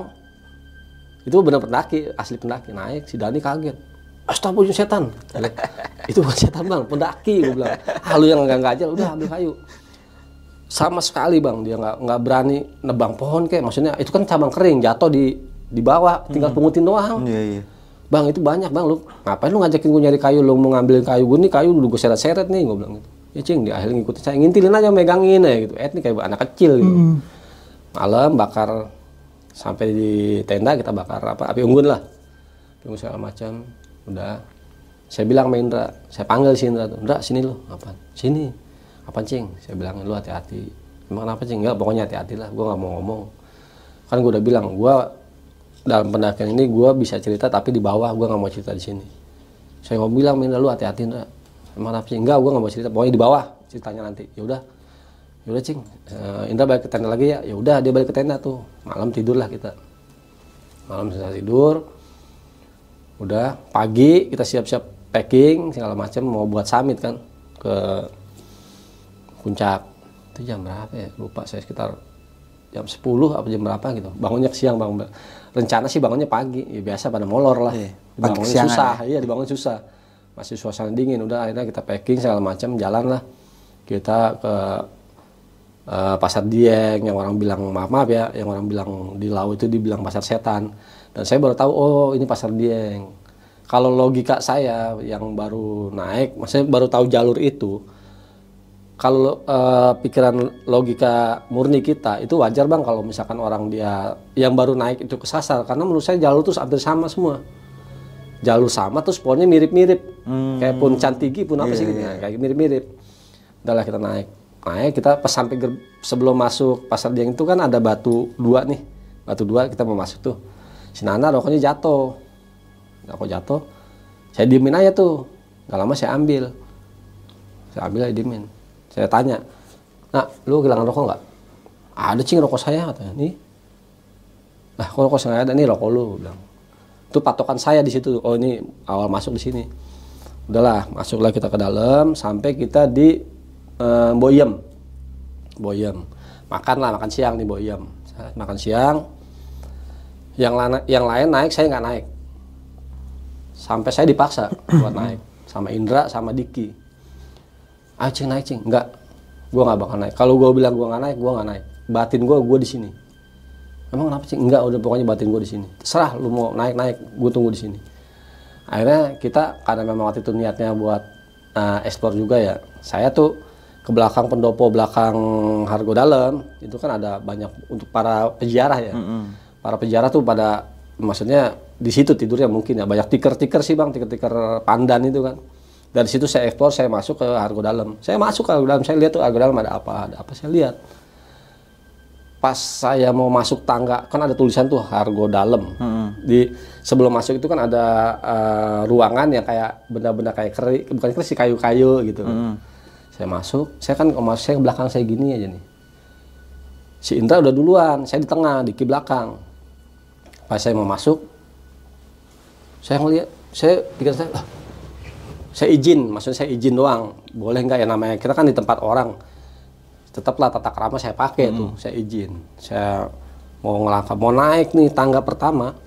Itu benar pendaki asli pendaki. Naik si Dani kaget astagfirullah setan. Itu bukan setan bang. Pendaki gue bilang. Ah lu yang nggak ngajal udah ambil kayu. Sama sekali bang. Dia nggak nggak berani nebang pohon kayak maksudnya itu kan cabang kering jatuh di di bawah. Tinggal pungutin doang. Iya iya. bang itu banyak bang. Lu ngapain lu ngajakin gue nyari kayu? Lu mau ngambilin kayu gue nih kayu udah gue seret-seret nih gue bilang gitu. Ya cing dia akhirnya ngikutin saya. Ngintilin aja megangin ya gitu. Eh ini kayak anak kecil gitu. Malam bakar sampai di tenda kita bakar apa api unggun lah. Api unggun segala macam udah. Saya bilang sama Indra saya panggil si Indra tuh Indra sini lu. Apa sini. Apa cing? Saya bilang lu hati-hati. Emang kenapa cing? Enggak pokoknya hati-hati lah gue nggak mau ngomong. Kan gue udah bilang gue dalam pendakian ini gue bisa cerita tapi di bawah gue nggak mau cerita di sini. Saya mau bilang Indra lu hati-hati Indra. Emang kenapa cing? Enggak gue nggak mau cerita. Pokoknya di bawah ceritanya nanti. Ya udah. Ya udah cing. Eh, Indra balik ke tenda lagi ya. Ya udah dia balik ke tenda tuh. Malam tidurlah kita. Malam selesai tidur udah pagi kita siap-siap packing segala macam mau buat summit kan ke puncak. Itu jam berapa ya? Lupa saya sekitar jam 10 apa jam berapa gitu. Bangunnya siang bang rencana sih bangunnya pagi. Ya biasa pada molor lah. Iya, kesiangan susah. iya dibangun susah. Masih suasana dingin udah akhirnya kita packing segala macam jalan lah. Kita ke eh, pasar Dieng yang orang bilang maaf maaf ya yang orang bilang di laut itu dibilang pasar setan dan saya baru tahu oh ini pasar Dieng. Kalau logika saya yang baru naik maksudnya baru tahu jalur itu kalau eh, pikiran logika murni kita itu wajar bang kalau misalkan orang dia yang baru naik itu kesasar. Karena menurut saya jalur itu hampir sama semua. Jalur sama terus pohonnya mirip-mirip. Kayak pun cantigi pun apa sih gitu Nah, kayak mirip-mirip. Udahlah kita naik. Naik kita pas sampai sebelum masuk pasar Dieng itu kan ada batu dua nih. Batu dua kita mau masuk tuh si Nana rokoknya jatuh. Rokok jatuh. Saya diemin aja tuh. Gak lama saya ambil. Saya ambil aja diemin. Saya tanya nah lu kehilangan rokok nggak? Ada cing rokok saya katanya. Nih. Lah kok rokok saya ada? Nih rokok lu bilang. Itu patokan saya di situ. Oh ini awal masuk di sini. Udahlah masuklah kita ke dalam sampai kita di eh, Boyem. Boyem. Makan lah makan siang di Boyem. Makan siang yang lana- yang lain naik saya nggak naik. Sampai saya dipaksa buat naik. Sama Indra sama Diki. Ayo cing naik cing. Nggak. Gua nggak bakal naik. Kalau gua bilang gua nggak naik gua nggak naik. Batin gua gua di sini. Emang kenapa cing? Enggak udah pokoknya batin gua di sini. Terserah lu mau naik naik. Gua tunggu di sini. Akhirnya kita karena memang waktu itu niatnya buat uh, explore juga ya saya tuh ke belakang pendopo belakang Hargo Dalam itu kan ada banyak untuk para peziarah ya para peziarah tuh pada maksudnya di situ tidurnya mungkin ya. Banyak tiker-tiker sih bang tiker-tiker pandan itu kan. Dari situ saya explore saya masuk ke Hargo Dalam. Saya masuk ke Hargo Dalam saya lihat tuh Hargo Dalam ada apa ada apa saya lihat. Pas saya mau masuk tangga kan ada tulisan tuh Hargo Dalam. Di sebelum masuk itu kan ada eh, ruangan yang kayak benda-benda kayak keri bukan keri sih kayu-kayu gitu. Saya masuk saya kan kalau masuk saya ke belakang saya gini aja nih. Si Indra udah duluan saya di tengah Diki belakang pas saya mau masuk saya ngeliat saya pikir saya "Lah, saya izin maksudnya saya izin doang. Boleh nggak ya namanya? Kita kan di tempat orang. Tetaplah tata krama saya pakai tuh saya izin. Saya mau ngelangkah mau naik nih tangga pertama.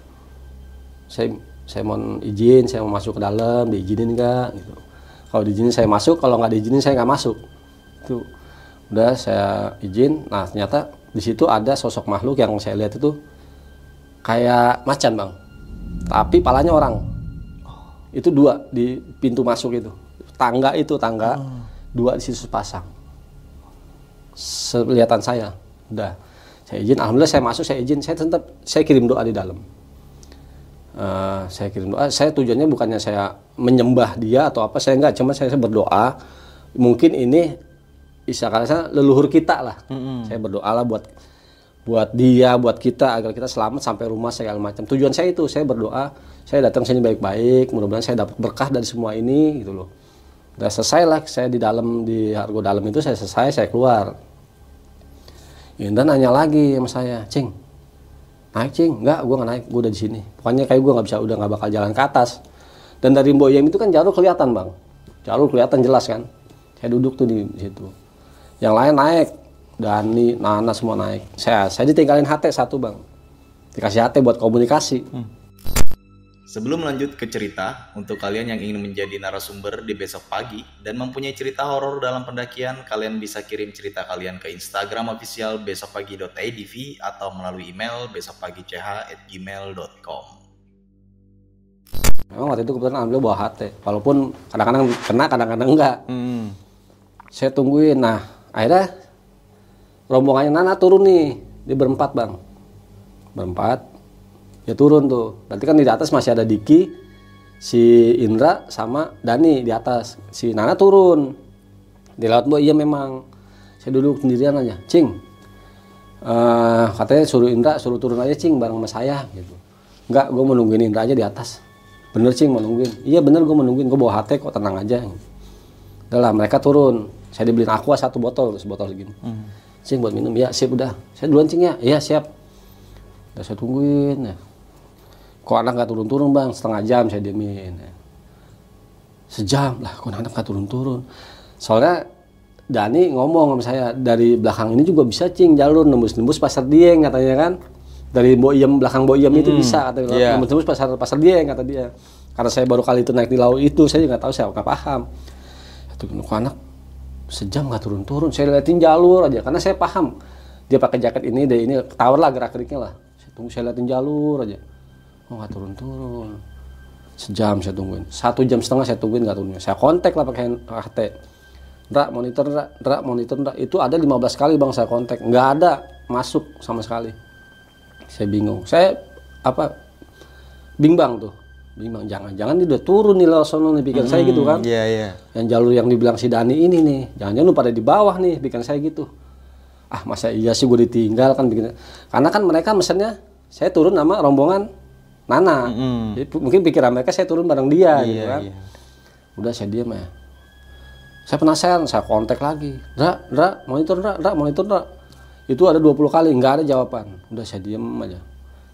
Saya saya mau izin saya mau masuk ke dalam diizinin nggak? Gitu. Kalau diizinin saya masuk kalau nggak diizinin saya nggak masuk. Itu udah saya izin. Nah ternyata di situ ada sosok makhluk yang saya lihat itu kayak macan bang. Tapi palanya orang. Itu dua di pintu masuk itu. Tangga itu tangga. Dua di situ pasang kelihatan saya. Udah. Saya izin. Alhamdulillah saya masuk saya izin. Saya tetap saya kirim doa di dalam. Eh, saya kirim doa. Saya tujuannya bukannya saya menyembah dia atau apa. Saya enggak cuma saya, saya berdoa. Mungkin ini saya leluhur kita lah. Saya berdoa lah buat buat dia buat kita agar kita selamat sampai rumah segala macam. Tujuan saya itu saya berdoa saya datang sini baik-baik mudah-mudahan saya dapat berkah dari semua ini gitu loh. Udah selesai lah saya di dalam di harga dalam itu saya selesai saya keluar. Indah nanya lagi sama saya cing naik cing? Enggak gue nggak naik gue udah di sini. Pokoknya kayak gue nggak bisa udah nggak bakal jalan ke atas. Dan dari Boyem itu kan jalur kelihatan bang. Jalur kelihatan jelas kan. Saya duduk tuh di situ. Yang lain naik Dani Nana semua naik. Saya saya ditinggalin HT satu bang. Dikasih HT buat komunikasi. Sebelum lanjut ke cerita, untuk kalian yang ingin menjadi narasumber di besok pagi dan mempunyai cerita horor dalam pendakian, kalian bisa kirim cerita kalian ke Instagram official besokpagi.idv atau melalui email besokpagi.ch@gmail.com. memang waktu itu kebetulan alhamdulillah bawa HT walaupun kadang-kadang kena kadang-kadang enggak. Saya tungguin. Nah akhirnya rombongannya Nana turun nih. Di berempat bang. Berempat. Ya turun tuh. Berarti kan di atas masih ada Diki si Indra sama Dani di atas. Si Nana turun. Di laut boy iya memang. Saya duduk sendirian aja. Cing eh, katanya suruh Indra suruh turun aja cing bareng sama saya gitu. Enggak gue mau nungguin Indra aja di atas. Bener cing mau nungguin. Iya bener gue mau nungguin. Gue bawa HT kok tenang aja. Udah lah mereka turun. Saya dibeliin aqua satu botol sebotol segini cing buat minum. Ya siap udah. Saya duluan cing ya. Iya siap. Udah saya tungguin ya. Kok anak nggak turun-turun bang? Setengah jam saya diemin ya. sejam lah kok anak nggak turun-turun. Soalnya Dani ngomong sama saya dari belakang ini juga bisa cing jalur. Nembus-nembus pasar Dieng katanya kan. Dari Boyem belakang Boyem itu bisa katanya. iya. nembus-nembus pasar pasar Dieng kata dia. Karena saya baru kali itu naik di laut itu saya juga nggak tahu saya nggak paham. Itu anak sejam nggak turun-turun. Saya liatin jalur aja karena saya paham. Dia pakai jaket ini deh ini ketahuan lah gerak geriknya lah. Saya tunggu saya liatin jalur aja. Oh nggak turun-turun. Sejam saya tungguin. Satu jam setengah saya tungguin nggak turunnya saya kontak lah pakai HT Ndra, monitor Ndra, Ndra, monitor Ndra. Itu ada 15 kali bang saya kontak, nggak ada masuk sama sekali. Saya bingung. Saya apa bimbang tuh, bimbang. Jangan-jangan dia udah turun nih lewat sono nih pikiran saya gitu kan. Iya, iya. Yang jalur yang dibilang si Dani ini nih, jangan-jangan lu pada di bawah nih, pikiran saya gitu. Ah masa iya sih gue ditinggal kan bikin. Karena kan mereka mesennya saya turun nama rombongan Nana. Jadi, mungkin pikiran mereka saya turun bareng dia gitu kan. Udah saya diam ya. Saya penasaran, saya kontak lagi. Dra, Dra, monitor Dra, Dra, monitor Dra. Itu ada 20 kali, nggak ada jawaban. Udah saya diem aja.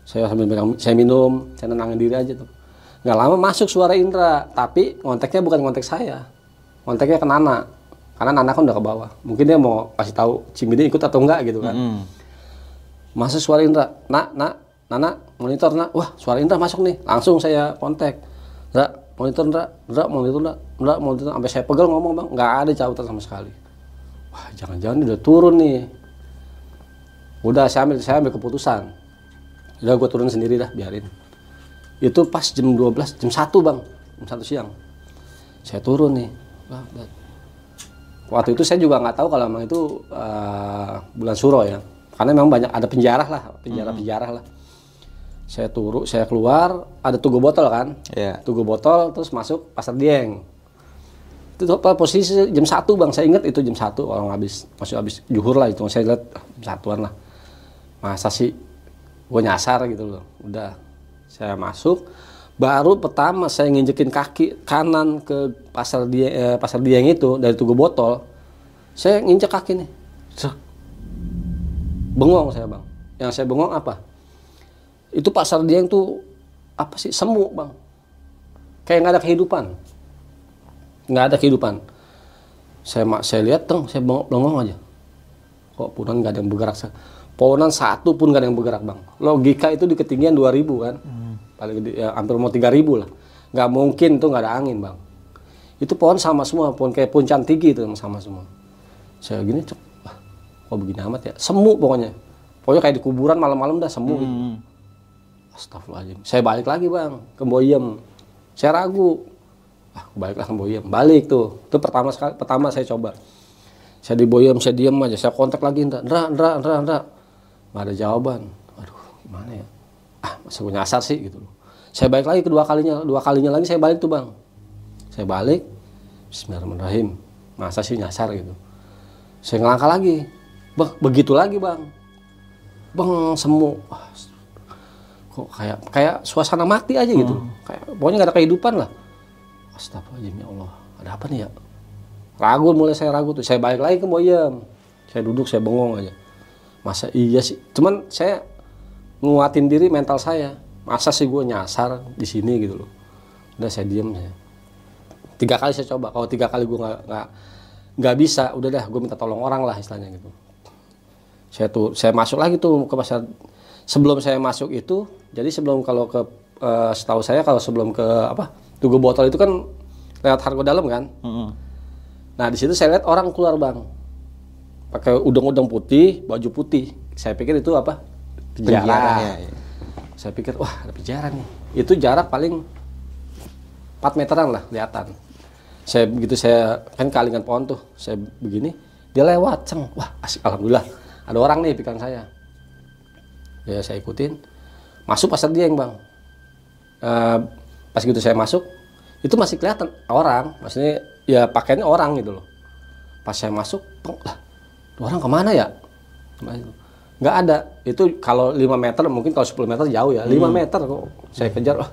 Saya sambil megang, saya minum, saya nenangin diri aja tuh. Nggak lama masuk suara Indra, tapi kontaknya bukan kontak saya. Kontaknya ke Nana. Karena Nana kan udah ke bawah. Mungkin dia mau kasih tahu Cimini ikut atau enggak gitu kan. Masuk suara Indra, nak, nak, Nana, monitor nak. Wah, suara Indra masuk nih. Langsung saya kontak. Indra, monitor Indra, Indra, monitor Indra, Indra, monitor sampai saya pegel ngomong bang, nggak ada jawatan sama sekali. Wah, jangan-jangan udah turun nih. Udah saya ambil, saya ambil keputusan. Udah gue turun sendiri dah, biarin. Itu pas jam 12, jam 1 bang, jam 1 siang. Saya turun nih. Waktu itu saya juga nggak tahu kalau memang itu eh, bulan suro ya. Karena memang banyak ada penjara lah, penjara-penjara lah. Saya turun, saya keluar, ada tugu botol kan. Iya. Tugu botol terus masuk pasar Dieng. Itu posisi jam 1 Bang, saya ingat itu jam 1 orang habis masih habis juhur lah itu. Saya lihat ah, jam satuan lah. Masa sih gue nyasar gitu loh. Udah saya masuk baru pertama saya nginjekin kaki kanan ke pasar Dieng, eh, pasar Dieng itu dari tugu botol. Saya nginjek kaki nih. Cek. Bengong saya, Bang. Yang saya bengong apa? Itu pasar Dieng tuh apa sih? Semu, Bang. Kayak nggak ada kehidupan. Nggak ada kehidupan. Saya ma- saya lihat, teng, saya bengong, bengong aja. Kok punan nggak ada yang bergerak? Pohonan satu pun nggak ada yang bergerak, Bang. Logika itu di ketinggian 2000 kan. Paling gede, ya, hampir mau 3000 lah. Nggak mungkin tuh nggak ada angin, Bang. Itu pohon sama semua, pohon kayak puncak tinggi itu yang sama semua. Saya gini, cek, "Wah, kok begini amat ya? Semu pokoknya. Pokoknya kayak di kuburan malam-malam dah semu gitu. Astagfirullahaladzim. Saya balik lagi bang ke Boyem. Saya ragu. Ah, baliklah ke Boyem. Balik tuh. Itu pertama sekali. Pertama saya coba. Saya di Boyem, saya diem aja. Saya kontak lagi. Ndra, Ndra, Ndra, Ndra, Ndra. Nggak ada jawaban. Aduh, gimana ya? Ah, masa gue nyasar sih gitu loh. Saya balik lagi kedua kalinya. Dua kalinya lagi saya balik tuh bang. Saya balik. Bismillahirrahmanirrahim. Masa sih nyasar gitu. Saya ngelangkah lagi. Bang, begitu lagi bang. Bang, semu. Wah, kok kayak kayak suasana mati aja gitu kayak pokoknya nggak ada kehidupan lah Astagfirullahaladzim ya Allah ada apa nih ya ragu mulai saya ragu tuh saya balik lagi ke Boyem saya duduk saya bengong aja masa iya sih cuman saya nguatin diri mental saya. Masa sih gue nyasar di sini gitu loh. Udah saya diem saya tiga kali saya coba. Kalau tiga kali gue nggak nggak nggak bisa udah dah gue minta tolong orang lah istilahnya gitu. Saya tuh saya masuk lagi tuh ke pasar. Sebelum saya masuk itu jadi sebelum kalau ke eh, setahu saya kalau sebelum ke apa tugu botol itu kan lewat harga dalam kan? Nah di situ saya lihat orang keluar bang. Pakai udang-udang putih baju putih. Saya pikir itu apa penjara, ya, ya. saya pikir wah ada penjara nih. Itu jarak paling 4 meteran lah kelihatan. Saya begitu saya kan kalingan pohon tuh saya begini dia lewat ceng. Wah asik alhamdulillah. Ada orang nih pikiran saya. Ya saya ikutin. Masuk pasar Dieng bang. Eh, pas gitu saya masuk itu masih kelihatan orang. Maksudnya ya pakainya orang gitu loh. Pas saya masuk peng, lah orang ke mana ya nggak ada. Itu kalau 5 meter mungkin kalau 10 meter jauh ya. 5 meter kok saya kejar wah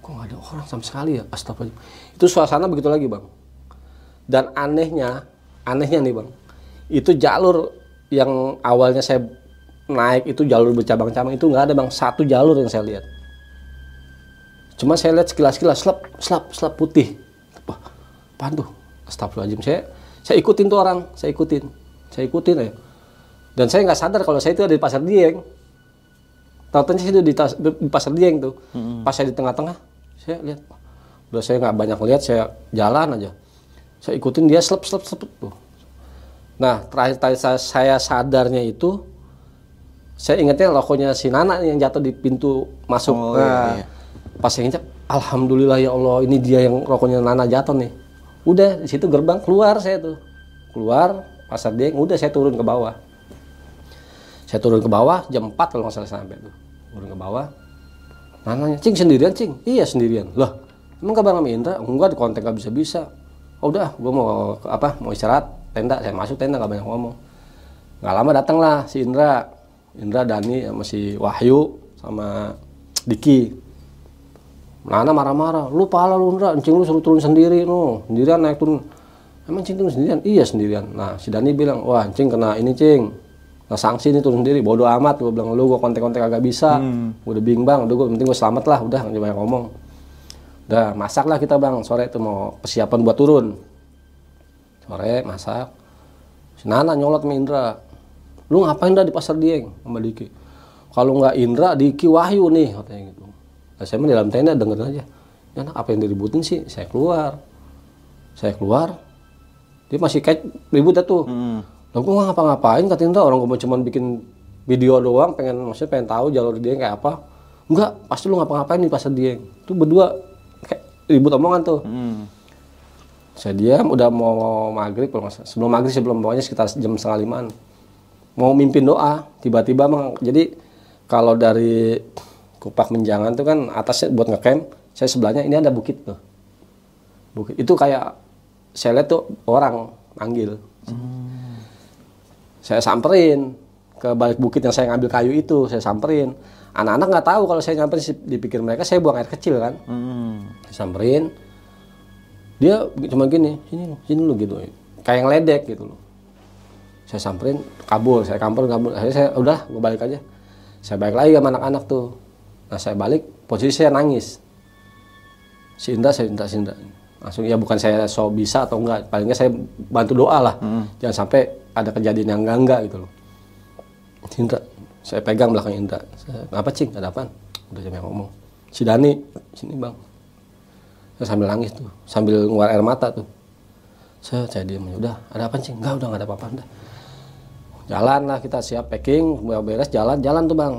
kok nggak ada orang sama sekali ya? Astagfirullah. Itu suasana begitu lagi bang. Dan anehnya anehnya nih bang. Itu jalur yang awalnya saya naik itu jalur bercabang-cabang itu nggak ada bang. Satu jalur yang saya lihat. Cuma saya lihat sekilas-sekilas slap slap slap putih. Wah apaan tuh? Astagfirullahaladzim. Saya saya ikutin tuh orang saya ikutin. Saya ikutin ya dan saya nggak sadar kalau saya itu ada di pasar Dieng. Tahu saya itu di, tas- di pasar Dieng tuh. Pas saya di tengah-tengah saya lihat udah saya nggak banyak lihat saya jalan aja. Saya ikutin dia slep slep slep tuh. Nah terakhir tadi saya, saya sadarnya itu saya ingatnya lokonya si Nana yang jatuh di pintu masuk. Oh, nah, iya, iya. pas saya injak alhamdulillah ya Allah ini dia yang rokoknya Nana jatuh nih. Udah di situ gerbang keluar saya tuh. Keluar pasar Dieng udah saya turun ke bawah saya turun ke bawah jam 4 kalau nggak salah sampai tuh. Turun ke bawah. Nananya, cing sendirian cing? Iya sendirian. Loh emang kabar sama Indra? Enggak di kontak nggak bisa bisa oh, udah gua mau apa mau istirahat tenda. Saya masuk tenda nggak banyak ngomong. Nggak lama datanglah si Indra. Indra Dani sama si Wahyu sama Diki. Nana marah-marah lu pala lu Indra encing lu suruh turun sendiri no sendirian naik turun. Emang cing turun sendirian? Iya sendirian. Nah si Dani bilang wah cing kena ini cing nah sanksi ini turun sendiri. Bodoh amat gue bilang lu gue kontek-kontek agak bisa. Gua udah bingung bang udah gue penting gue selamat lah. Udah jangan banyak ngomong. Udah masak lah kita bang. Sore itu mau persiapan buat turun. Sore masak. Si Nana nyolot sama Indra. Lu ngapain dah di pasar Dieng sama Diki. Kalau nggak Indra Diki Wahyu nih katanya gitu. Nah, saya mah di dalam tenda dengerin aja. "Ini anak apa yang diributin sih? Saya keluar. Saya keluar. Dia masih kayak ribut tuh Lah gue nggak ngapa-ngapain kata Indra orang gue mau cuman bikin video doang pengen maksudnya pengen tahu jalur Dieng kayak apa. Enggak pasti lu ngapa-ngapain di pasar Dieng itu berdua kayak ribut omongan tuh. Hmm. saya diam udah mau maghrib kalau sebelum maghrib sebelum bawahnya sekitar jam setengah limaan. Mau mimpin doa tiba-tiba mang jadi kalau dari kupak menjangan tuh kan atasnya buat ngecamp saya sebelahnya ini ada bukit tuh. Bukit itu kayak saya lihat tuh orang manggil saya samperin. Ke balik bukit yang saya ngambil kayu itu saya samperin. Anak-anak nggak tahu kalau saya nyamperin dipikir mereka saya buang air kecil kan? Hmm. disamperin dia cuma gini sini lu sini lu gitu. Kayak yang ledek gitu loh. Saya samperin kabur. Saya kabur kabur. Akhirnya saya udah gue balik aja. Saya balik lagi sama anak-anak tuh. Nah saya balik posisi saya nangis. Si Indra saya minta si Indra. Langsung ya bukan saya so bisa atau enggak. Paling enggak saya bantu doa lah. Jangan sampai ada kejadian yang enggak enggak gitu loh. Indra saya pegang belakang Indra. Kenapa cing? Ada apaan? Udah jangan ngomong si Dani sini bang. Saya sambil nangis tuh sambil ngeluar air mata tuh. Saya saya diam udah ada apa cing? Enggak udah nggak ada apa-apa udah. Jalan lah kita siap packing mau beres jalan jalan tuh bang.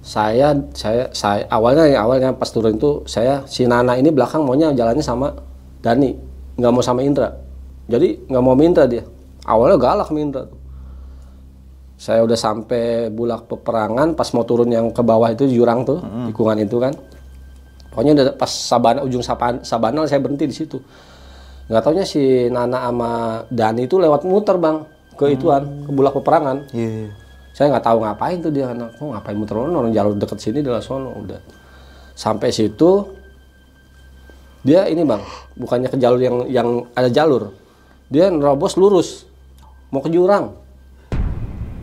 Saya saya saya awalnya awalnya pas turun itu saya si Nana ini belakang maunya jalannya sama Dani nggak mau sama Indra. Jadi nggak mau Indra dia awalnya galak sama Indra tuh. Saya udah sampai bulak peperangan pas mau turun yang ke bawah itu jurang tuh tikungan itu kan. Pokoknya udah pas sabana ujung Saban- sabana saya berhenti di situ. Nggak taunya si Nana sama Dani itu lewat muter bang ke ituan ke bulak peperangan. Iya. saya nggak tahu ngapain tuh dia anak oh, ngapain muter orang? Jalur deket sini adalah sono udah. Sampai situ dia ini bang bukannya ke jalur yang yang ada jalur. Dia nerobos lurus mau ke jurang.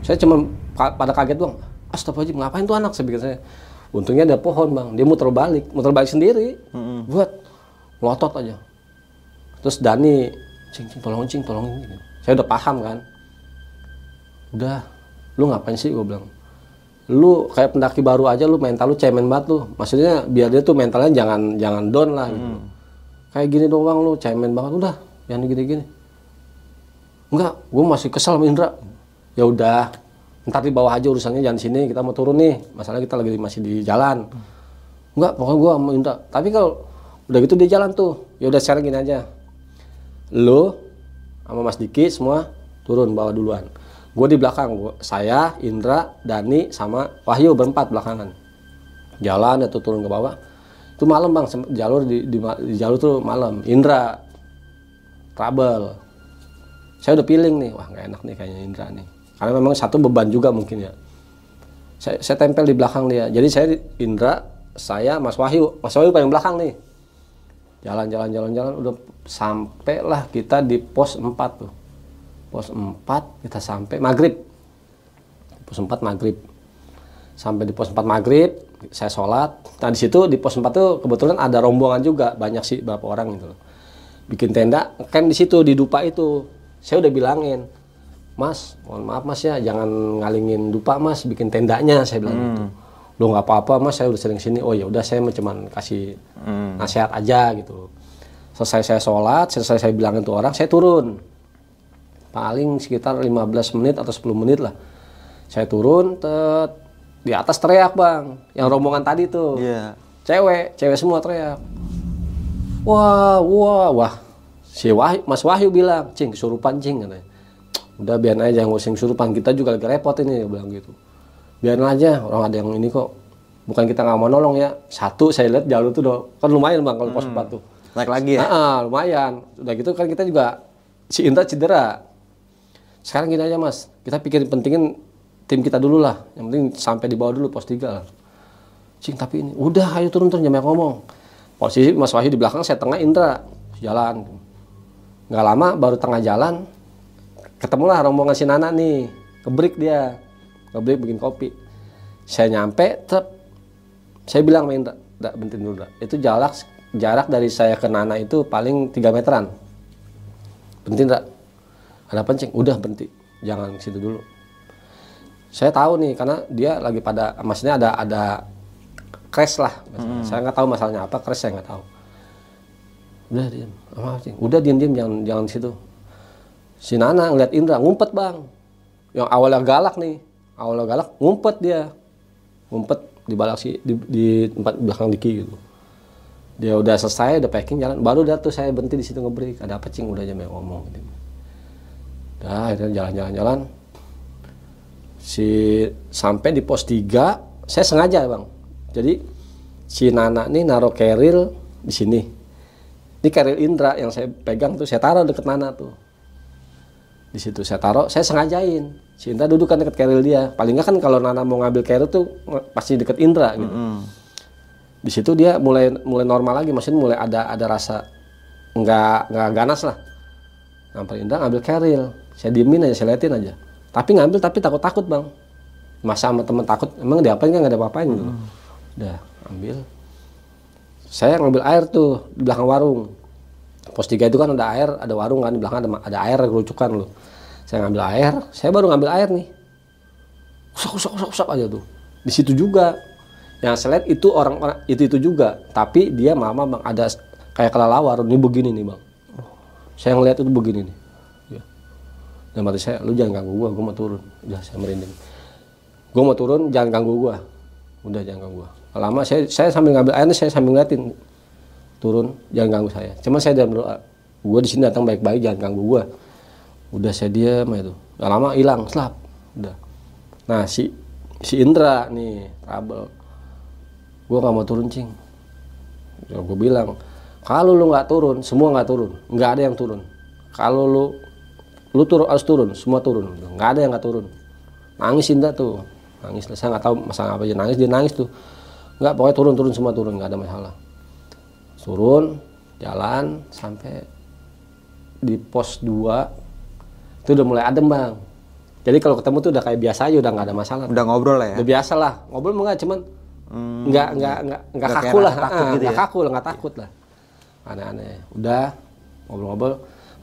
Saya cuma pa- pada kaget bang astagfirullahaladzim ngapain tuh anak? Saya pikir saya untungnya ada pohon bang. Dia muter balik muter balik sendiri. Buat melotot aja. Terus Dani cing cing tolong cing tolong. Saya udah paham kan. Udah lu ngapain sih? Gue bilang. Lu kayak pendaki baru aja lu mental lu cemen banget lu. Maksudnya biar dia tuh mentalnya jangan jangan down lah gitu. Kayak gini doang lu cemen banget. Udah jangan gini gini enggak gue masih kesel sama Indra. Ya udah ntar di bawah aja urusannya jangan sini kita mau turun nih. Masalah kita lagi masih di jalan. Enggak pokoknya gue sama Indra. Tapi kalau udah gitu dia jalan tuh. Ya udah sekarang gini aja. Lu sama Mas Diki semua turun bawah duluan. Gue di belakang gua, saya Indra Dani sama Wahyu berempat belakangan. Jalan atau turun ke bawah. Itu malam bang. Jalur di, di, di jalur tuh malam. Indra trouble saya udah feeling nih wah nggak enak nih kayaknya Indra nih. Karena memang satu beban juga mungkin ya. Saya, saya tempel di belakang dia. Jadi saya Indra saya Mas Wahyu. Mas Wahyu paling belakang nih. Jalan jalan jalan jalan udah sampailah kita di pos 4 tuh. Pos 4 kita sampai maghrib. Pos 4 maghrib. Sampai di pos 4 maghrib saya sholat. Nah di situ di pos 4 tuh kebetulan ada rombongan juga banyak sih berapa orang gitu loh. Bikin tenda camp di situ di dupa itu saya udah bilangin mas mohon maaf mas ya jangan ngalingin dupa mas bikin tendanya saya bilang gitu. Lo nggak apa-apa mas saya udah sering sini. Oh ya udah saya mah cuman kasih nasihat aja gitu. Selesai saya sholat selesai saya bilangin tuh orang saya turun. Paling sekitar 15 menit atau 10 menit lah. Saya turun tet, di atas teriak bang yang rombongan tadi tuh. Iya. cewek cewek semua teriak. Wah wah wah si Wahyu, Mas Wahyu bilang cing kesurupan cing katanya udah biarin aja yang using kesurupan kita juga lagi repot ini dia bilang gitu biarin aja orang ada yang ini kok bukan kita nggak mau nolong ya satu saya lihat jalur tuh udah- kan lumayan bang kalau pos empat tuh Naik lagi ya? Ah, lumayan. Udah gitu kan kita juga si Indra cedera. Sekarang gini aja mas, kita pikirin pentingin tim kita dulu lah. Yang penting sampai di bawah dulu pos 3 lah. Cing tapi ini, udah ayo turun turun jangan banyak ngomong. Posisi Mas Wahyu di belakang, saya tengah Indra jalan. Nggak lama baru tengah jalan, ketemulah rombongan si Nana nih, kebrik dia, kebrik bikin kopi. Saya nyampe, tep, saya bilang Indra, "Ndak, bentin dulu. Itu jarak jarak dari saya ke Nana itu paling 3 meteran. Berhenti enggak? Ada pencing, udah berhenti. Jangan ke situ dulu. Saya tahu nih karena dia lagi pada maksudnya ada ada crash lah. Saya nggak tahu masalahnya apa, crash saya nggak tahu. Udah diam. Apa sih? Udah diam-diam jangan jangan di situ. Si Nana ngeliat Indra ngumpet, Bang. Yang awalnya galak nih. Awalnya galak ngumpet dia. Ngumpet di balak si di, di tempat belakang Diki gitu dia udah selesai udah packing jalan baru dah tuh saya berhenti di situ ngebreak ada apa cing udah aja main ngomong gitu dah akhirnya jalan-jalan-jalan si sampai di pos 3 saya sengaja bang jadi si Nana nih naruh keril di sini ini keril Indra yang saya pegang tuh saya taruh deket Nana tuh. Di situ saya taruh saya sengajain. Si Indra duduk kan deket keril dia. Paling nggak kan kalau Nana mau ngambil keril tuh pasti deket Indra gitu. Di situ dia mulai mulai normal lagi. Maksudnya mulai ada ada rasa nggak nggak ganas lah. Ngambil Indra ngambil keril saya diemin aja saya liatin aja. Tapi ngambil tapi takut takut bang. Masa sama temen takut emang diapain kan nggak ada apa-apain gitu. Udah ambil saya ngambil air tuh di belakang warung. Pos tiga itu kan ada air ada warung kan di belakang ada, ada air gerucukan loh saya ngambil air saya baru ngambil air nih. Usak usak usak usak aja tuh. Di situ juga. Yang saya lihat itu orang, orang itu itu juga. Tapi dia mama bang ada kayak kelelawar ini begini nih bang. Saya ngeliat itu begini nih. Ya. dan mati saya lu jangan ganggu gua gua mau turun. Udah saya merinding. Gua mau turun jangan ganggu gua. Udah jangan ganggu gua lama saya saya sambil ngambil air nih, saya sambil ngeliatin turun jangan ganggu saya. Cuma saya dalam doa gua di sini datang baik-baik jangan ganggu gua. Udah saya diam itu Gak lama hilang selap udah. Nah si si Indra nih trouble. Gue nggak mau turun cing. Ya gue bilang kalau lu nggak turun semua nggak turun. Nggak ada yang turun. Kalau lu lu turun harus turun semua turun. Nggak ada yang nggak turun. Nangis Indra tuh. Nangis saya nggak tahu masalah apa aja. Nangis dia nangis tuh nggak pokoknya turun turun semua turun nggak ada masalah. Turun jalan sampai di pos 2 itu udah mulai adem bang. Jadi kalau ketemu tuh udah kayak biasa aja udah nggak ada masalah. Udah ngobrol lah ya. udah biasa lah. Ngobrol mah nggak cuman Hmm. nggak nggak nggak nggak kaku lah. takut Ah, gitu nggak ya? kaku lah nggak takut lah. Aneh-aneh. Udah ngobrol-ngobrol.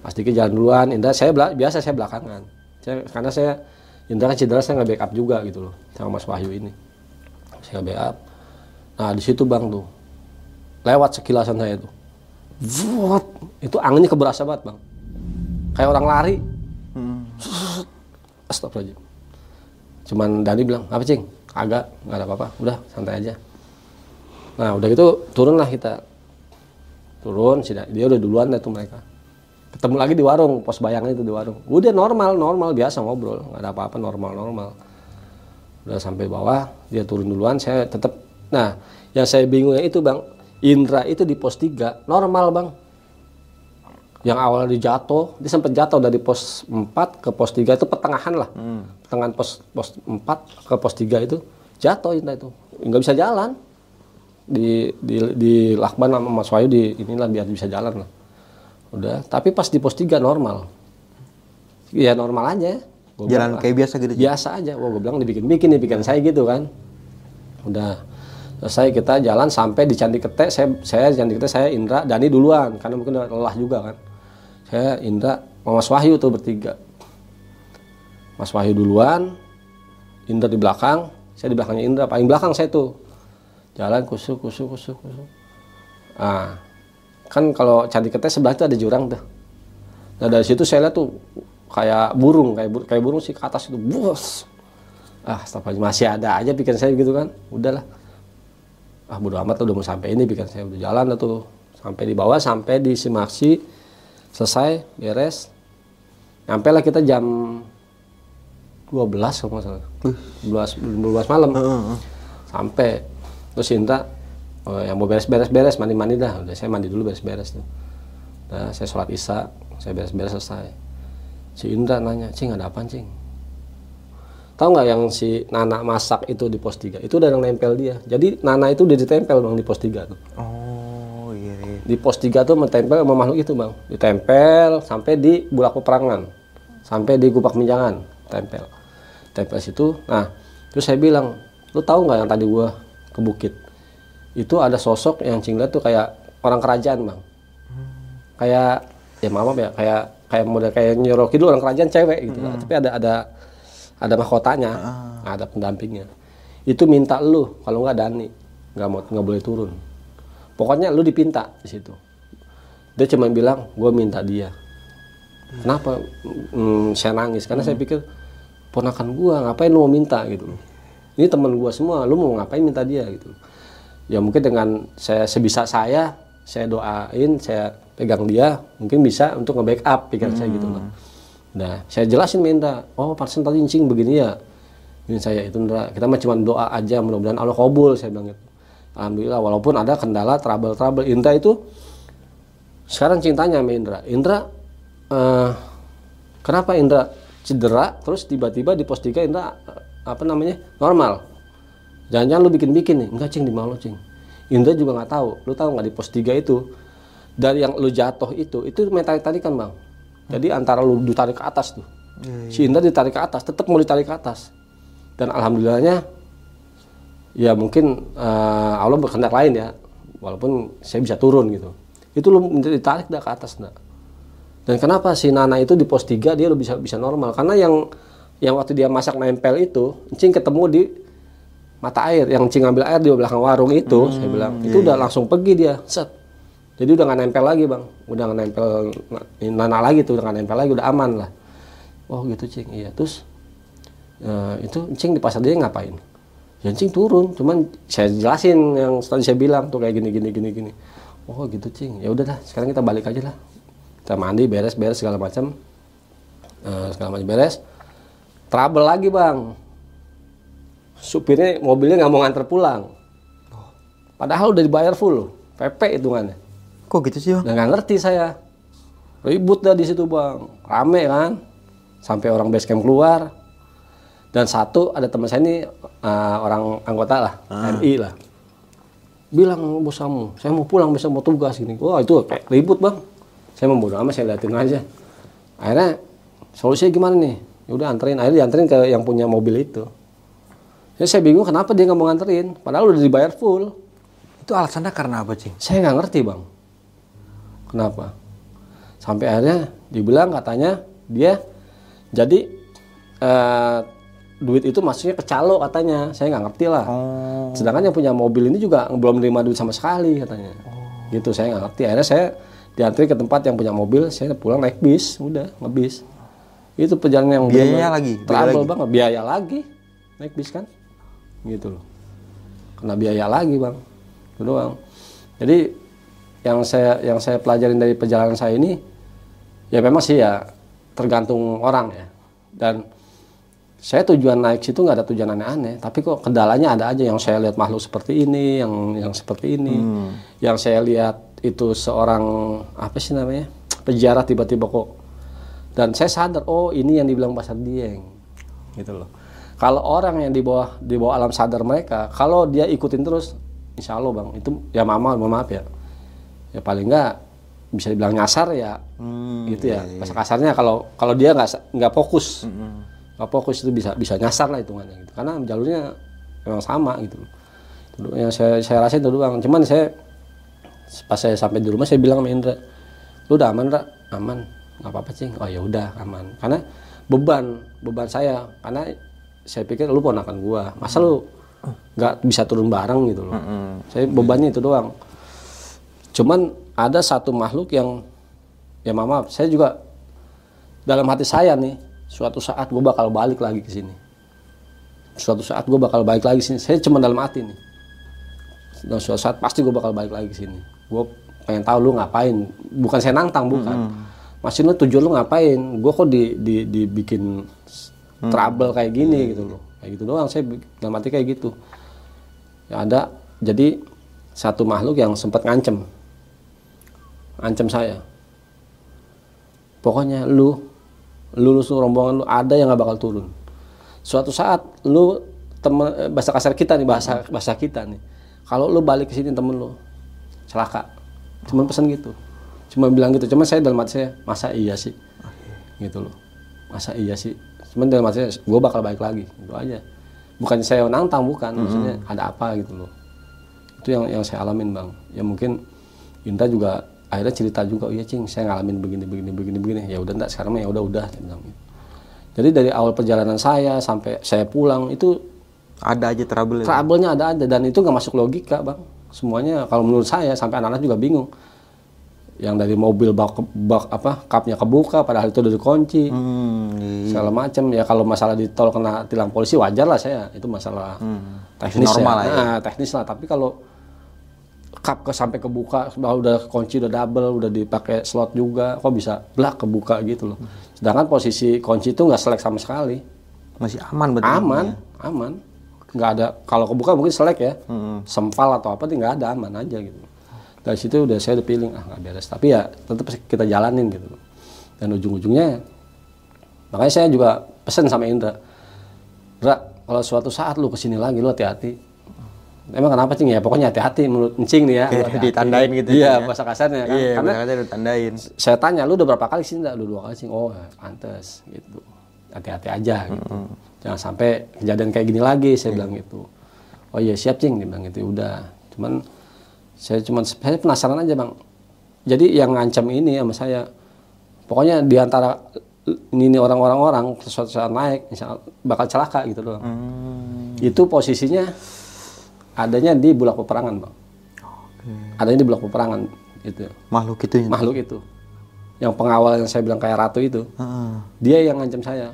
Mas Diki jalan duluan. Indra saya bela- biasa saya belakangan. Saya, karena saya Indra kan cedera saya nggak backup juga gitu loh sama Mas Wahyu ini. Saya backup nah di situ bang tuh lewat sekilasan saya tuh Vuat, itu anginnya keberasa banget bang kayak orang lari Astagfirullahaladzim. Cuman Dani bilang, apa cing? Agak, nggak ada apa-apa. Udah, santai aja. Nah, udah gitu turunlah kita. Turun, si Da- dia udah duluan dah tuh mereka. Ketemu lagi di warung, pos bayangan itu di warung. Udah normal, normal, biasa ngobrol. nggak ada apa-apa, normal, normal. Udah sampai bawah, dia turun duluan, saya tetap. Nah, yang saya bingungnya itu bang, Indra itu di pos 3, normal bang yang awalnya dia jatuh, dia sempat jatuh dari pos 4 ke pos 3 itu pertengahan lah. Pertengahan pos pos 4 ke pos 3 itu jatuh Indra itu. nggak bisa jalan. Di di di lakban sama Mas Wahyu di inilah biar bisa jalan lah. Udah, tapi pas di pos 3 normal. Ya normal aja. Gua Jalan bilang, kayak biasa gitu. Biasa aja. Wah, gue bilang dibikin-bikin nih pikiran saya gitu kan. Udah selesai kita jalan sampai di Candi Kete saya saya Candi Kete saya Indra Dani duluan karena mungkin lelah juga kan. Saya Indra Mas Wahyu tuh bertiga. Mas Wahyu duluan Indra di belakang saya di belakangnya Indra paling belakang saya tuh. Jalan kusuk kusuk kusuk kusuk. Ah kan kalau Candi Kete sebelah itu ada jurang tuh. Nah dari situ saya lihat tuh kayak burung kayak bur- kayak burung sih ke atas itu bos ah masih ada aja pikiran saya gitu kan. Udahlah ah bodo amat udah mau sampai ini pikiran saya udah jalan lah tuh. Sampai di bawah sampai di Simaksi selesai beres. Nyampe lah kita jam 12 kalau nggak salah. 12, 12 malam. Sampai. Terus Indra oh, yang mau beres-beres beres mandi-mandi dah. Udah saya mandi dulu beres-beres tuh. Nah, saya sholat isya saya beres-beres selesai. Si Indra nanya cing ada apa cing tahu nggak yang si Nana masak itu di pos 3 itu udah yang nempel dia. Jadi Nana itu udah ditempel bang di pos 3 tuh. Oh iya. iya. di pos 3 tuh mentempel sama makhluk itu bang. Ditempel sampai di bulak peperangan sampai di gupak minjangan tempel. Tempel situ. Nah terus saya bilang lu tahu nggak yang tadi gua ke bukit? Itu ada sosok yang cinglet tuh kayak orang kerajaan bang. Kayak ya maaf ya kayak kayak model kayak nyoroki dulu orang kerajaan cewek gitu. Lah. tapi ada ada ada mahkotanya ada pendampingnya. Itu minta lu kalau nggak Dani nggak mau nggak boleh turun. Pokoknya lu dipinta di situ. Dia cuma bilang gue minta dia. Kenapa? Hmm, saya nangis karena saya pikir ponakan gue ngapain lu mau minta? Gitu. Loh ini teman gue semua lu mau ngapain minta dia? Gitu. Ya mungkin dengan saya sebisa saya saya doain saya pegang dia mungkin bisa untuk nge-backup pikiran saya gitu loh nah saya jelasin minta oh parsen tadi incing begini ya? Ini saya itu Indra kita mah cuma doa aja mudah-mudahan Allah kabul saya bilang gitu. Alhamdulillah walaupun ada kendala trouble trouble Indra itu sekarang cintanya sama Indra. Indra eh, kenapa Indra cedera terus tiba-tiba di pos 3 Indra eh, apa namanya normal? Jangan-jangan lu bikin-bikin nih. Enggak cing di mana lu cing. Indra juga nggak tahu. Lu tahu nggak di pos 3 itu dari yang lu jatuh itu itu main tarik-tarikan bang jadi antara lu ditarik ke atas tuh. Si Indra ditarik ke atas tetap mau ditarik ke atas. Dan alhamdulillahnya ya mungkin eh, Allah berkehendak lain ya. Walaupun saya bisa turun gitu. Itu lu minta ditarik dah ke atas dah dan kenapa si Nana itu di pos 3 dia lu bisa bisa normal? Karena yang yang waktu dia masak nempel itu Encing ketemu di mata air. Yang Encing ngambil air di belakang warung itu saya bilang. Itu udah langsung pergi dia. Set jadi udah nggak nempel lagi bang. Udah nggak nempel Nana lagi tuh udah nggak nempel lagi udah aman lah. Oh gitu Cing. Iya terus eh, itu Encing di pasar dia ngapain? Ya Encing turun. Cuman saya jelasin yang tadi saya bilang tuh kayak gini gini gini gini. Oh gitu Cing. Ya udah dah sekarang kita balik aja lah. Kita mandi beres beres segala macam. Eh, segala macam beres. Trouble lagi bang. Supirnya mobilnya nggak mau nganter pulang. Padahal udah dibayar full. PP hitungannya Kok gitu sih bang? Nggak ngerti saya. Ribut dah di situ bang, rame kan. Sampai orang base camp keluar. Dan satu ada teman saya ini uh, orang anggota lah, RI lah. Bilang bos kamu, saya mau pulang besok mau tugas gini. Wah itu kayak ribut bang. Saya mau bodo amat, saya liatin aja. Akhirnya solusinya gimana nih? Ya udah anterin, akhirnya dianterin ke yang punya mobil itu. Ya saya bingung kenapa dia nggak mau nganterin, padahal udah dibayar full. Itu alasannya karena apa cing? Saya nggak ngerti bang. Kenapa? Sampai akhirnya dibilang katanya dia jadi eh, duit itu maksudnya ke calo katanya. Saya nggak ngerti lah. Sedangkan yang punya mobil ini juga belum menerima duit sama sekali katanya. Gitu saya nggak ngerti. Akhirnya saya diantri ke tempat yang punya mobil. Saya pulang naik bis, udah ngebis. Itu perjalanan yang lagi, biaya lagi. banget. Biaya lagi naik bis kan, gitu loh. Kena biaya lagi bang, itu doang. Jadi yang saya yang saya pelajarin dari perjalanan saya ini ya memang sih ya tergantung orang ya. Dan saya tujuan naik situ nggak ada tujuan aneh-aneh tapi kok kendalanya ada aja. Yang saya lihat makhluk seperti ini yang yang seperti ini. Yang saya lihat itu seorang apa sih namanya peziarah tiba-tiba kok. Dan saya sadar oh ini yang dibilang pasar dieng gitu loh. Kalau orang yang di bawah di bawah alam sadar mereka kalau dia ikutin terus insya Allah bang itu ya mama mohon maaf ya ya paling nggak bisa dibilang nyasar ya. Gitu ya. kasar kasarnya kalau kalau dia nggak nggak fokus. Nggak fokus itu bisa bisa nyasar lah hitungannya gitu. Karena jalurnya memang sama gitu. Yang saya saya rasain itu doang. Cuman saya pas saya sampai di rumah saya bilang sama Indra lu udah aman Ra? aman. Nggak apa-apa sih. Oh ya udah aman. Karena beban beban saya. Karena saya pikir lu ponakan gua. Masa lu nggak bisa turun bareng gitu loh. Saya bebannya itu doang cuman ada satu makhluk yang ya maaf saya juga dalam hati saya nih suatu saat gue bakal balik lagi ke sini. Suatu saat gue bakal balik lagi ke sini. Saya cuma dalam hati nih. Dan suatu saat pasti gue bakal balik lagi ke sini. Gue pengen tahu lu ngapain. Bukan saya nantang bukan. Masih lu tujuan lu ngapain? Gue kok di, di dibikin trouble kayak gini gitu loh. Kayak gitu doang saya dalam hati kayak gitu. Ya ada jadi satu makhluk yang sempat ngancem ngancem saya. Pokoknya lu lu lu seluruh rombongan lu ada yang nggak bakal turun. Suatu saat lu temen eh, bahasa kasar kita nih bahasa bahasa kita nih. Kalau lu balik ke sini temen lu celaka. Cuman pesan gitu. Cuma bilang gitu. Cuman saya dalam hati saya masa iya sih? Gitu loh. Masa iya sih? Cuman dalam hati saya gue bakal balik lagi. Itu aja. Bukan saya nantang bukan. Maksudnya ada apa gitu loh. Itu yang yang saya alamin bang. Ya mungkin Indra juga akhirnya cerita juga iya cing saya ngalamin begini begini begini begini ya udah enggak sekarang ya udah udah gitu. jadi dari awal perjalanan saya sampai saya pulang itu Ada aja trouble ya. trouble-nya ada ada dan itu nggak masuk logika bang semuanya kalau menurut saya sampai anak-anak juga bingung yang dari mobil bak, bak apa kapnya kebuka padahal itu udah dikunci Hmm, iya. segala macam ya kalau masalah di tol kena tilang polisi wajar lah saya itu masalah teknis Normal ya. lah ya. Nah, teknis lah tapi kalau kap ke sampai kebuka sudah udah kunci udah double udah dipakai slot juga kok bisa blak kebuka gitu loh. Sedangkan posisi kunci itu nggak selek sama sekali. Masih aman berarti. aman aman. Nggak ada kalau kebuka mungkin selek ya. Sempal atau apa nggak ada aman aja gitu. Dari situ udah saya udah feeling ah nggak beres. Tapi ya tetap kita jalanin gitu dan ujung-ujungnya makanya saya juga pesen sama Indra Indra kalau suatu saat lu ke sini lagi lu hati-hati emang kenapa cing? Ya pokoknya hati-hati menurut encing nih ya. Lu Kayak hati-hati. ditandain gitu iya ya. bahasa kasarnya kan. Iya, karena karena udah tandain. saya tanya lu udah berapa kali sih enggak lu dua kali sih oh ya, pantes gitu. Hati-hati aja gitu. Jangan sampai kejadian kayak gini lagi saya bilang gitu. Oh iya siap cing dia bilang gitu. Udah. Cuman saya cuman saya penasaran aja bang. Jadi yang ngancam ini sama saya pokoknya di antara ini nih orang-orang orang suatu saat naik insya Allah bakal celaka gitu doang. Itu posisinya adanya di bulak peperangan bang adanya di bulak peperangan gitu. Makhluk itu ya. makhluk itu. Yang pengawal yang saya bilang kayak ratu itu. Heeh. dia yang ngancam saya.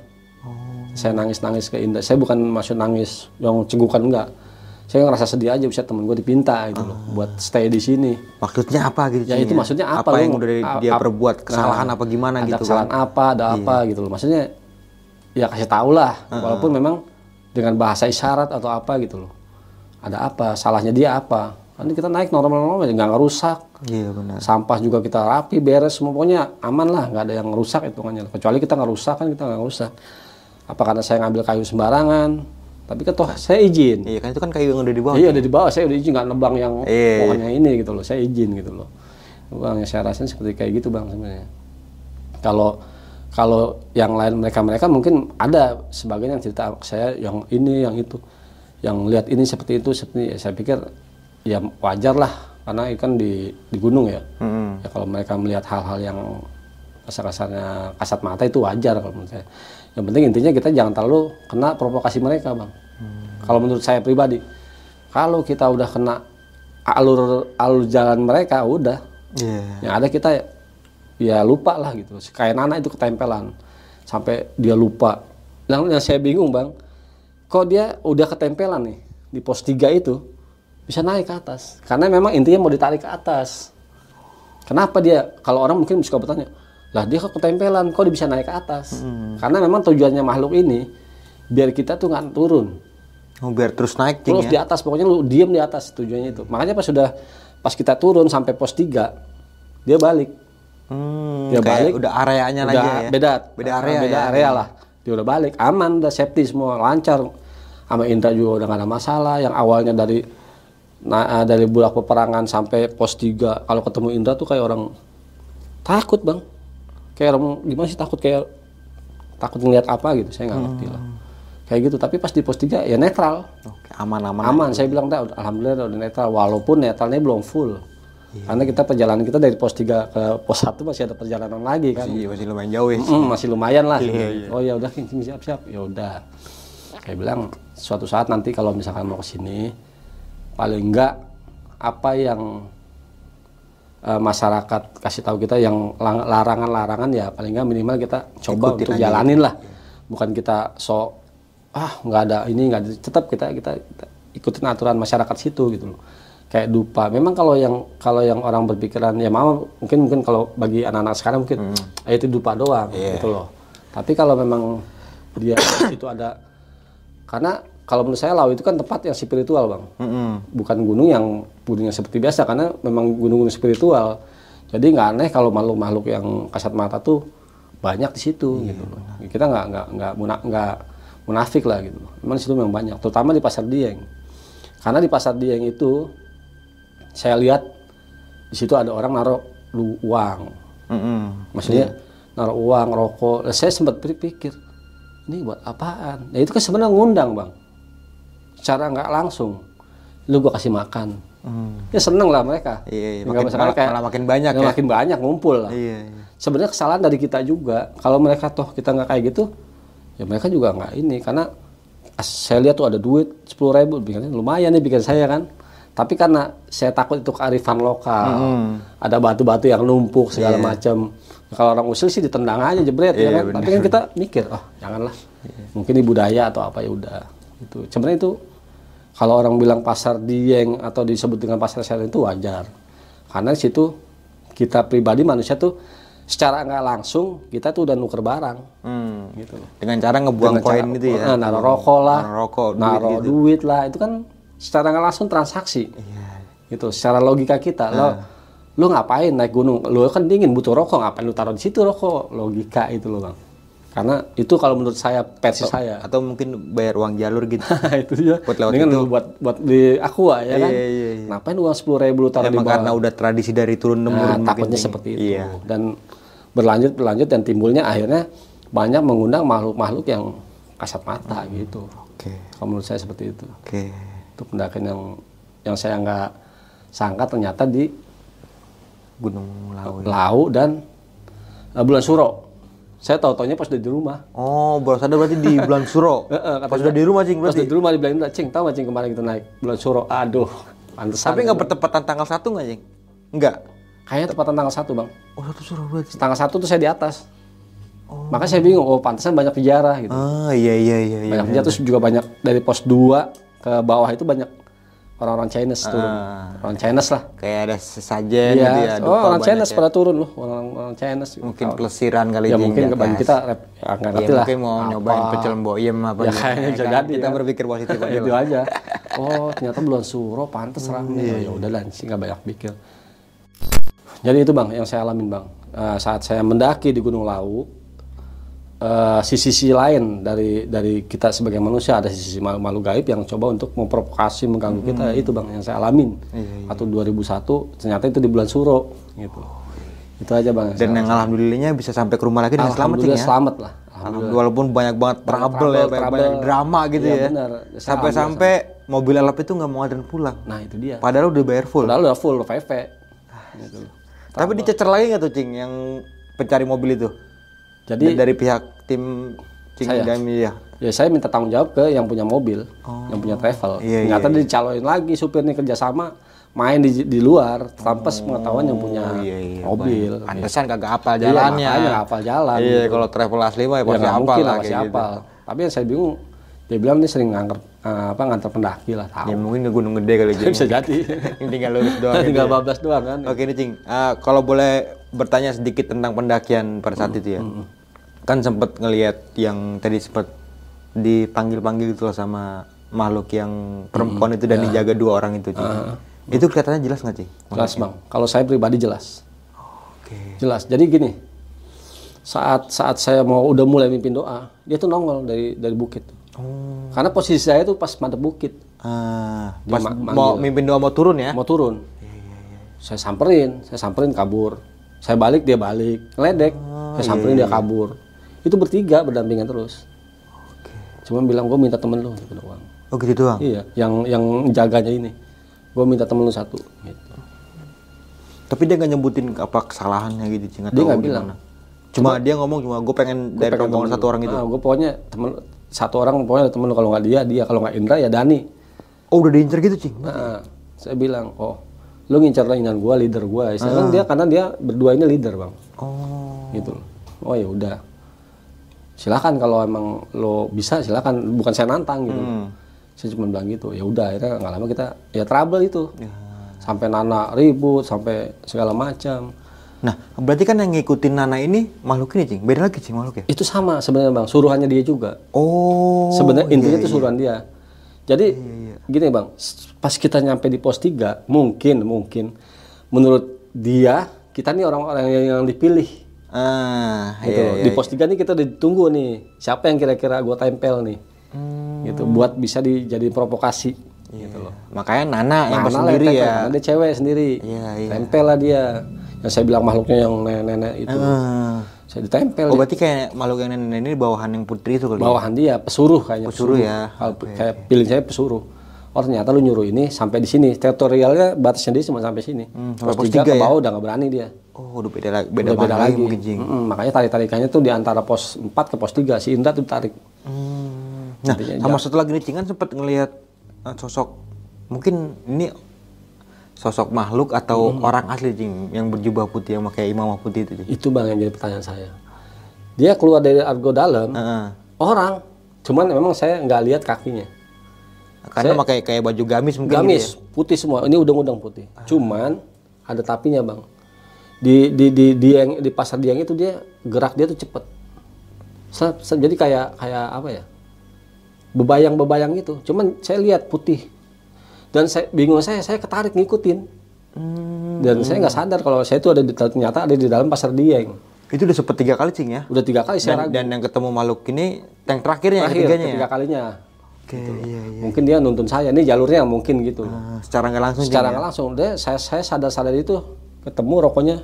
Saya nangis nangis ke Indah saya bukan maksud nangis yang cegukan enggak. Saya ngerasa sedih aja bisa temen gue dipinta gitu loh buat stay di sini. Maksudnya apa gitu? ya itu maksudnya apa, Apa yang udah dia ap- perbuat? Kesalahan Nah, apa gimana ada gitu kan? kesalahan apa ada apa gitu loh. Maksudnya ya kasih tahu lah. Walaupun memang dengan bahasa isyarat atau apa gitu loh ada apa? Salahnya dia apa? Kan kita naik normal-normal nggak ngerusak. Iya benar. sampah juga kita rapi beres semua. Pokoknya aman lah nggak ada yang rusak hitungannya. Kecuali kita nggak rusak kan kita nggak rusak apa karena saya ngambil kayu sembarangan? Tapi kan toh saya izin. Iya kan itu kan kayu yang udah dibawa. iya udah di bawah saya udah izin nggak nebang yang Iya. pokoknya ini gitu loh. Saya izin gitu loh. Bang yang saya rasain seperti kayak gitu bang sebenarnya. Kalau kalau yang lain mereka mereka mungkin ada sebagian yang cerita saya yang ini yang itu yang lihat ini seperti itu seperti ya, saya pikir ya wajar lah karena ikan di di gunung ya. Mm-mm. ya kalau mereka melihat hal-hal yang kasar-kasarnya kasat mata itu wajar kalau menurut saya. Yang penting intinya kita jangan terlalu kena provokasi mereka bang. Kalau menurut saya pribadi kalau kita udah kena alur alur jalan mereka udah. Iya. yang ada kita ya lupa lah gitu. Kayak Nana itu ketempelan. Sampai dia lupa. Yang, yang saya bingung bang kok dia udah ketempelan nih di pos 3 itu bisa naik ke atas. Karena memang intinya mau ditarik ke atas. Kenapa dia kalau orang mungkin suka bertanya lah dia kok ketempelan? Kok dia bisa naik ke atas? Karena memang tujuannya makhluk ini biar kita tuh nggak turun. Oh, biar terus naik terus ya. di atas pokoknya lu diem di atas tujuannya itu. Makanya pas sudah pas kita turun sampai pos 3 dia balik. Hmm, dia balik. udah areanya udah lagi ya. beda. Beda area beda ya. area lah. Dia udah balik aman udah safety semua lancar sama Indra juga udah gak ada masalah. Yang awalnya dari nah, ah, dari bulak peperangan sampai pos 3 kalau ketemu Indra tuh kayak orang takut bang. Kayak orang gimana sih takut? Kayak takut ngeliat apa gitu saya nggak ngerti lah. Kayak gitu tapi pas di pos 3 ya netral. Oke, aman-aman. aman. Saya bilang dah alhamdulillah udah netral. Walaupun netralnya belum full. Karena kita perjalanan kita dari pos 3 ke pos 1 masih ada perjalanan lagi kan? Iya, masih lumayan jauh ya. Mm, masih lumayan lah. Oh ya udah King, King, siap siap. Ya udah. Saya bilang suatu saat nanti kalau misalkan mau ke sini paling enggak apa yang eh, masyarakat kasih tahu kita yang larangan-larangan ya paling enggak minimal kita coba untuk jalanin lah. Bukan kita sok ah nggak ada ini nggak ada tetap kita, kita kita ikutin aturan masyarakat situ gitu loh. Kayak dupa. Memang kalau yang kalau yang orang berpikiran ya mau mungkin mungkin kalau bagi anak-anak sekarang mungkin "Ah, itu dupa doang gitu loh. Tapi kalau memang dia itu ada karena kalau menurut saya laut itu kan tempat yang spiritual bang. Bukan gunung yang gunung yang seperti biasa karena memang gunung-gunung spiritual. Jadi nggak aneh kalau makhluk-makhluk yang kasat mata tuh banyak di situ gitu. loh kita nggak nggak nggak nggak munafik lah gitu. Memang di situ memang banyak terutama di pasar dieng. Karena di pasar dieng itu saya lihat di situ ada orang naruh uang. Mm-mm. maksudnya naruh uang rokok. Nah, saya sempat berpikir ini buat apaan? Nah itu kan sebenarnya ngundang bang. Secara nggak langsung. Lu gua kasih makan. Ya seneng lah mereka. Iya, iya. Makin- malah- kayak- malah makin banyak ya, makin banyak ngumpul lah. Iya, iya. sebenarnya kesalahan dari kita juga kalau mereka toh kita nggak kayak gitu ya mereka juga nggak ini. Karena saya lihat tuh ada duit sepuluh ribu lumayan nih bikin saya kan. Tapi karena saya takut itu kearifan lokal ada batu-batu yang numpuk segala macam kalau orang usil sih ditendang aja jebret ya kan? tapi kan kita mikir oh janganlah. Mungkin ini budaya atau apa ya udah. Itu sebenarnya itu kalau orang bilang pasar dieng atau disebut dengan pasar sel itu wajar. Karena di situ kita pribadi manusia tuh secara nggak langsung kita tuh udah nuker barang. Hmm. gitu. Dengan cara ngebuang Dengan koin cara- gitu ya. eh, naruh rokok lah. Naruh rokok, duit naruh gitu. duit lah. Itu kan secara nggak langsung transaksi. Iya. gitu. Secara logika kita. Lo lo ngapain naik gunung lo kan dingin butuh rokok ngapain lu taruh di situ rokok logika itu lo bang karena itu kalau menurut saya versi saya Atau mungkin bayar uang jalur gitu. itu dia Buat lewat Mendingan itu. lu buat buat di aqua ya kan Iya, iya, iya. ngapain uang sepuluh ribu lu taruh di Emang bawah karena udah tradisi dari turun Nah, temurun makin takutnya seperti itu. Iya. Dan berlanjut berlanjut dan timbulnya akhirnya banyak mengundang makhluk-makhluk yang kasat mata Hmm. gitu. Oke. Kalau menurut saya seperti itu. Oke. Itu pendakian yang yang saya nggak sangka ternyata di Gunung Lawu. Lau dan eh, Bulan Suro. Saya tahu taunya pas udah di rumah. Oh, baru sadar berarti di bulan Suro. Eh, eh, Pas udah di rumah cing Pas berarti. udah di rumah dibilangin, "Cing, tahu Cing kemarin kita naik Bulan Suro?" Aduh, pantesan. Tapi nggak bertepatan tanggal satu nggak cing? Nggak. Kayaknya tepatan tanggal satu bang. Oh, satu Suro berarti. Tanggal satu tuh saya di atas. Makanya saya bingung, oh pantesan banyak penjara gitu. Ah, iya iya iya iya. banyak penjara terus juga banyak dari pos 2 ke bawah itu banyak orang-orang Chinese turun. Orang Chinese lah. Kayak ada sesajen Iya, gitu ya. oh, orang banyak Chinese ya. pada turun loh, orang-orang Chinese. Mungkin pelesiran kali ya mungkin bagi kita ya, nggak Iya, ngerti lah. mungkin mau Apa. nyobain pecel boyem apa Ya gitu. kayaknya bisa kan? jadi Kita ya. berpikir positif aja. itu aja. Oh, ternyata bulan suro pantes Hmm, ramai. iya, ya udah lah, sih nggak banyak pikir. Jadi itu bang, yang saya alamin bang. Eh, saat saya mendaki di Gunung Lawu, eh, sisi-sisi lain dari dari kita sebagai manusia ada sisi malu-malu gaib yang coba untuk memprovokasi mengganggu kita Hmm. itu bang yang saya alamin. Iya, Waktu 2001 ternyata itu di bulan Suro gitu. Itu aja bang. Dan yang alhamdulillahnya bisa sampai ke rumah lagi dengan selamat ya. selamat lah. Alhamdulillah. Walaupun banyak banget trouble, ya, trouble, banyak, trouble. banyak drama gitu Iya, ya. benar. Saya Sampai-sampai mobil alap itu nggak mau nganterin pulang. Nah itu dia. Padahal udah bayar full. Padahal udah full VV. Gitu. Tapi dicecer lagi nggak tuh cing yang pencari mobil itu? Jadi dari pihak tim cing Saya? Dami ya. ya saya minta tanggung jawab ke yang punya mobil, yang punya travel. Iya, Ternyata dicalonin lagi supirnya kerjasama main di, di luar tanpa sepengetahuan yang punya iya, iya, mobil. Pantesan kagak hafal Iya, jalannya. makanya nggak hafal jalan. Iya, kalau travel asli mah ya Ya pasti hafal mungkin lah masih gitu. hafal. Tapi yang saya bingung, dia bilang dia sering nganter eh, apa nganter pendaki lah tahu. Ya mungkin ke Gunung Gede kali Cing. Bisa jadi. Ini tinggal lurus doang. gitu Tinggal ya. 15 doang kan. Oke nih Cing, Ah, kalau boleh bertanya sedikit tentang pendakian pada saat itu ya. Kan sempet ngelihat yang tadi sempat dipanggil-panggil loh sama makhluk yang perempuan itu dan dijaga dua orang itu Cing. Itu kelihatannya jelas nggak Cing? Jelas bang. Kalau saya pribadi jelas. Oke. Jelas. Jadi gini, saat saat saya mau udah mulai mimpin doa, dia tuh nongol dari dari bukit. Oh. Karena posisi saya tuh pas madep bukit, Ah, Dia pas ma- mau mimpin doa mau turun ya? mau turun. Saya samperin, saya samperin kabur. Saya balik dia balik, ngeledek. saya samperin dia kabur. Itu bertiga berdampingan terus. cuma bilang gue minta temen lu gitu doang Oh gitu doang. iya yang yang jaganya ini gue minta temen lu satu gitu Tapi dia nggak nyebutin apa kesalahannya gitu, Cing. Dia nggak bilang. Cuma dia ngomong cuma gue pengen dari pengen satu orang itu. ah, gue pokoknya temen satu orang pokoknya temen lu kalau nggak dia dia kalau nggak Indra ya Dani Oh udah diincer gitu, Cing. Nah, saya bilang, oh, lu ngincar laingan gua, leader gua. Saya kan dia karena dia berdua ini leader, Bang. Oh. Gitu. Oh ya udah. Silakan kalau emang lo bisa silakan, bukan saya nantang gitu. Saya cuma bilang gitu. Ya udah, akhirnya nggak lama kita ya trouble itu. Sampai Nana ribut, sampai segala macam. Nah, berarti kan yang ngikutin Nana ini makhluk ini, Cing. Beda lagi, Cing, makhluk ya? Itu sama sebenarnya, Bang. Suruhannya dia juga. Oh. Sebenarnya intinya iya, itu suruhan dia. Jadi gini bang, pas kita nyampe di pos 3, mungkin mungkin menurut dia kita nih orang-orang yang, yang dipilih. Ah, Gitu. iya, iya. Di pos 3 nih kita ditunggu nih, siapa yang kira-kira gua tempel nih, Hmm. gitu, buat bisa dijadiin provokasi. Gitu loh. Makanya Nana yang Nah, Nana sendiri ya. dia cewek sendiri, Iya, iya. tempel lah dia. Yang saya bilang makhluknya yang nenek-nenek itu, Ah. saya ditempel. Oh, berarti kayak makhluk yang nenek ini bawahan yang putri itu kali. ya? bawahan dia pesuruh kayaknya Pesuruh ya. Kalau kayak pilih saya pesuruh oh ternyata lu nyuruh ini sampai di sini teritorialnya batasnya dia cuma sampai sini Hmm, sampai pos tiga ke ya? bawah udah nggak berani dia Oh, udah beda lagi, beda, udah beda lagi lagi mungkin, Cing. Mm-mm, makanya tarik tarikannya tuh di antara pos 4 ke pos 3 si Indra tuh tarik Hmm. Nah, sama satu lagi nih, Cing kan sempat ngelihat eh, sosok mungkin ini sosok makhluk atau Hmm. orang asli, Cing, yang berjubah putih yang pakai imamah putih itu, Cing. itu bang yang jadi pertanyaan saya dia keluar dari argo dalam Heeh. orang cuman memang saya nggak lihat kakinya Karena pakai kayak baju gamis mungkin gitu gamis putih semua. Ini udang-udang putih. Cuman ada tapinya bang. Di di di dieng di pasar dieng itu dia gerak dia tuh cepet. Jadi kayak kayak apa ya? Bebayang bebayang gitu. Cuman saya lihat putih. Dan saya bingung saya saya ketarik ngikutin. Hmm. dan saya nggak sadar kalau saya itu ada di ternyata ada di dalam pasar dieng. Ya. Itu udah sempet tiga kali, Cing ya. udah tiga kali saya Dan, ragu. dan yang ketemu makhluk ini yang terakhirnya, yang terakhir ketiganya ya. Ketiga kalinya Oke, iya, iya. mungkin dia nuntun saya ini jalurnya mungkin gitu Ah, secara nggak langsung, secara ya? nggak langsung deh saya saya sadar sadar itu ketemu rokoknya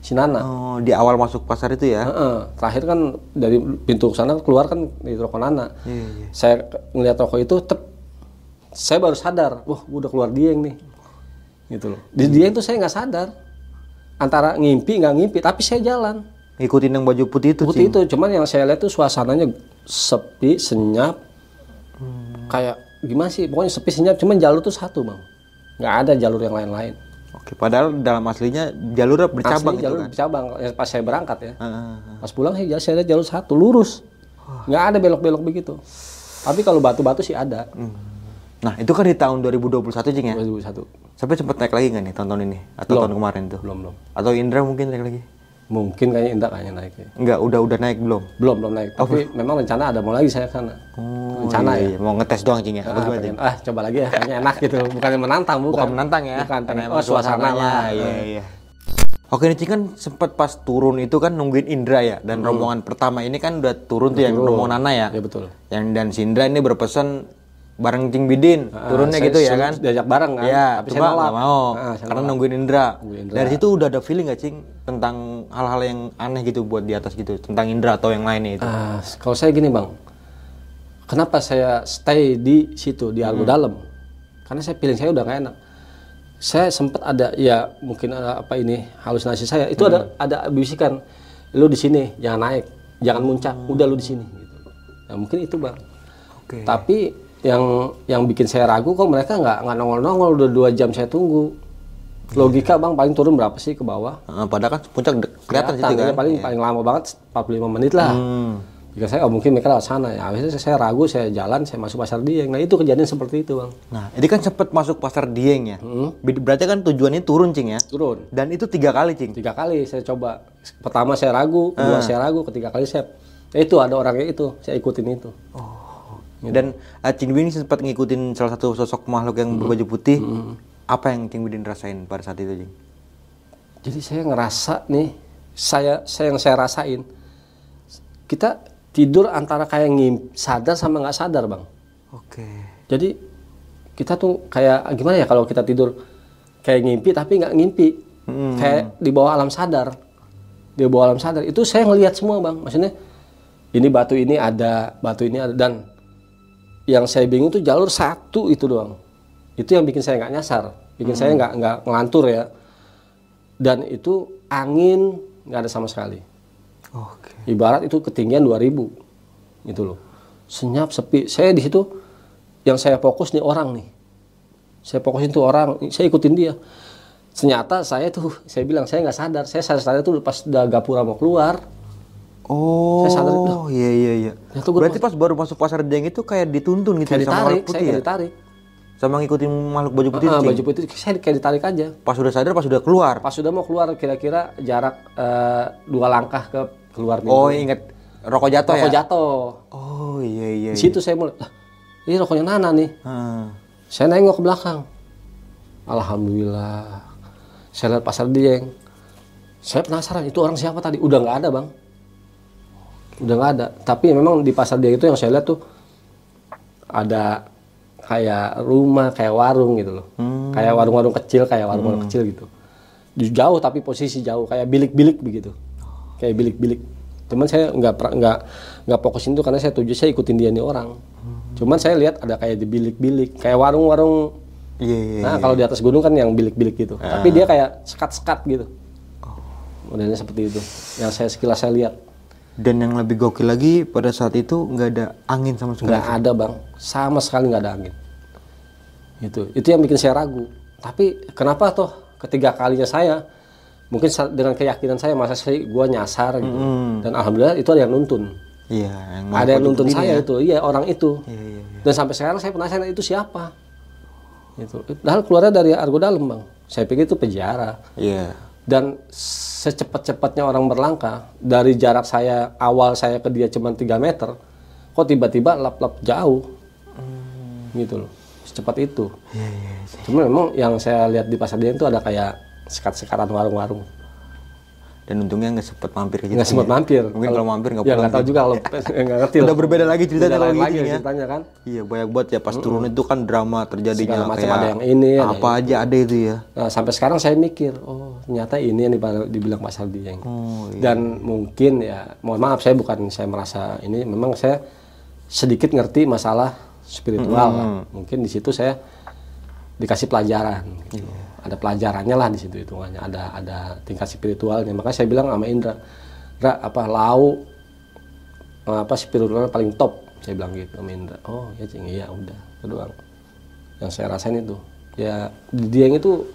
si Nana Oh, di awal masuk pasar itu ya. Heeh. terakhir kan dari pintu sana keluar kan di rokok Nana Iya, iya. saya ngeliat rokok itu tep saya baru sadar wah udah keluar dieng nih gitu loh di dieng tuh saya nggak sadar antara ngimpi nggak ngimpi tapi saya jalan Ngikutin yang baju putih itu, putih Cing. itu cuman yang saya lihat tuh suasananya sepi senyap kayak gimana sih? Pokoknya sepi senyap cuman jalur tuh satu bang. Nggak ada jalur yang lain-lain. Oke, padahal dalam aslinya jalurnya bercabang Asli gitu jalur kan. bercabang. Ya, pas saya berangkat ya. Ah, ah, ah. pas pulang sih saya lihat jalur satu lurus. Nggak ada belok-belok begitu. Tapi kalau batu-batu sih ada. Hmm. Nah, itu kan di tahun 2021, Cing ya. 2001 Sampai sempet naik lagi nggak nih tahun-tahun ini? Atau tahun kemarin tuh? belum belum. Atau Indra mungkin naik lagi? Mungkin kayaknya indah kayaknya naik ya. Enggak, udah udah naik belum? belum belum naik tapi memang rencana ada mau lagi saya sana Oh, rencana iya, iya. Mau ngetes doang, Cing ya. Ah, pengen, ah coba lagi ya kayaknya enak gitu bukan menantang bukan Bukan menantang ya. bukan pengen, oh suasana lah Iya, iya. Oke, nih Cing kan sempat pas turun itu kan nungguin Indra ya. Dan rombongan pertama ini kan udah turun tuh yang rombongan Nana ya. ya betul Yang dan si Indra ini berpesan bareng Cing Bidin turunnya saya gitu ya kan. diajak bareng kan, Iya, tapi cuma nggak mau saya karena nungguin Indra. Nungguin Indra. Dari situ udah ada feeling gak Cing tentang hal-hal yang aneh gitu buat di atas gitu tentang Indra atau yang lainnya itu. Ah, kalau saya gini bang, kenapa saya stay di situ di Argo Dalam? Karena saya feeling saya udah gak enak. Saya sempat ada ya mungkin ada apa ini halusinasi saya itu ada ada bisikan, lu di sini jangan naik, jangan muncak, udah lu di sini. Gitu. Nah, mungkin itu bang. Oke. Tapi yang yang bikin saya ragu kok mereka nggak nggak nongol-nongol udah dua jam saya tunggu. Logika bang paling turun berapa sih ke bawah? Heeh, padahal kan puncak kelihatan ya, kan. paling paling lama banget 45 menit lah. Hmm. Jika saya oh mungkin mereka lewat sana ya. Akhirnya saya ragu, saya jalan, saya masuk pasar Dieng. Nah itu kejadian seperti itu bang. Nah, ini kan sempat masuk pasar Dieng ya. Ber- Berarti kan tujuannya turun Cing ya. Turun Dan itu tiga kali Cing. tiga kali saya coba. Pertama saya ragu, kedua saya ragu, ketiga kali saya ya itu ada orangnya itu, saya ikutin itu. Dan uh, Cing Bidin sempat ngikutin salah satu sosok makhluk yang berbaju putih. Apa yang Cing Bidin rasain pada saat itu Cing? Jadi saya ngerasa nih, saya saya yang saya rasain, kita tidur antara kayak ngimpi sadar sama nggak sadar bang. Oke. Jadi kita tuh kayak gimana ya kalau kita tidur kayak ngimpi tapi nggak ngimpi, kayak di bawah alam sadar, di bawah alam sadar itu saya ngelihat semua bang. Maksudnya ini batu ini ada, batu ini ada dan yang saya bingung tuh jalur satu itu doang. Itu yang bikin saya nggak nyasar, bikin saya nggak nggak ngelantur ya. Dan itu angin nggak ada sama sekali. Oke. Ibarat itu ketinggian 2000 gitu loh. Senyap sepi. Saya di situ yang saya fokus nih orang nih. Saya fokusin tuh orang, saya ikutin dia. Ternyata saya tuh, saya bilang saya nggak sadar. Saya sadar sadar tuh pas udah gapura mau keluar. Oh, Saya sadar itu. iya iya iya. Gua Berarti pas baru masuk pasar Dieng itu kayak dituntun gitu Kayak sama ditarik, makhluk saya putih kayak ya? ditarik. Sama ngikutin makhluk baju putih Ah, Cing? baju putih, saya kayak ditarik aja. Pas udah sadar, pas udah keluar. Pas sudah mau keluar kira-kira jarak eh, dua langkah ke keluar pintu. Oh, inget rokok jatuh Rokok ya? jatuh. Oh, iya iya. Di situ saya mulai, "Lah, ini rokoknya Nana nih. Hmm. Saya nengok ke belakang. Alhamdulillah. Saya lihat pasar Dieng. Saya penasaran itu orang siapa tadi? Udah nggak ada bang. Udah nggak ada. Tapi memang di pasar Dieng itu yang saya lihat tuh ada kayak rumah, kayak warung gitu loh. Kayak warung-warung kecil, kayak warung-warung kecil gitu. Di- Jauh tapi posisi jauh, kayak bilik-bilik begitu. Kayak bilik-bilik. Cuman saya nggak nggak nggak fokusin itu karena saya tuju saya ikutin dia nih orang. Cuman saya lihat ada kayak di bilik-bilik, kayak warung-warung Iya iya. Nah, kalau di atas gunung kan yang bilik-bilik gitu. Tapi dia kayak sekat-sekat gitu. Modelnya seperti itu. Yang saya sekilas saya lihat. Dan yang lebih gokil lagi pada saat itu nggak ada angin sama sekali. Nggak ada bang. Sama sekali nggak ada angin. Itu. Itu yang bikin saya ragu. Tapi kenapa toh ketiga kalinya saya mungkin dengan keyakinan saya masa saya gua nyasar gitu. Dan alhamdulillah itu ada yang nuntun. Iya. Yang ada yang nuntun saya ya. itu. Iya orang itu. Iya iya. Dan sampai sekarang saya penasaran itu siapa. Itu. Padahal keluarnya dari Argo Dalam bang. Saya pikir itu penjara. Iya. Dan secepat-cepatnya orang berlangkah dari jarak saya awal saya ke dia cuma 3 meter kok tiba-tiba lap-lap jauh. Gitu loh secepat itu. Iya iya. cuma memang yang saya lihat di pasar dia itu ada kayak sekat-sekatan warung-warung Dan untungnya nggak sempet mampir ke nggak sempat mampir Mungkin kalau mampir nggak ya pulang. nggak tahu juga kalau nggak ngerti Udah berbeda lagi ceritanya kalau lain gitu lagi ya. ceritanya kan Iya banyak banget ya pas turun itu kan drama terjadinya Segala macam ada yang ini, ada apa aja ada itu ya. Nah, sampai sekarang saya mikir, oh ternyata ini yang dibilang, dibilang pasar dieng. Oh, Dan mungkin ya, mohon maaf saya bukan saya merasa ini, memang saya sedikit ngerti masalah spiritual. lah. Mungkin di situ saya dikasih pelajaran. gitu. Ada pelajarannya lah di situ hitungannya. Ada ada tingkat spiritualnya. Makanya saya bilang sama Indra, Indra apa lau apa spiritualnya paling top. Saya bilang gitu sama Indra. Oh ya cing, iya udah itu doang. Yang saya rasain itu. Ya di Dieng itu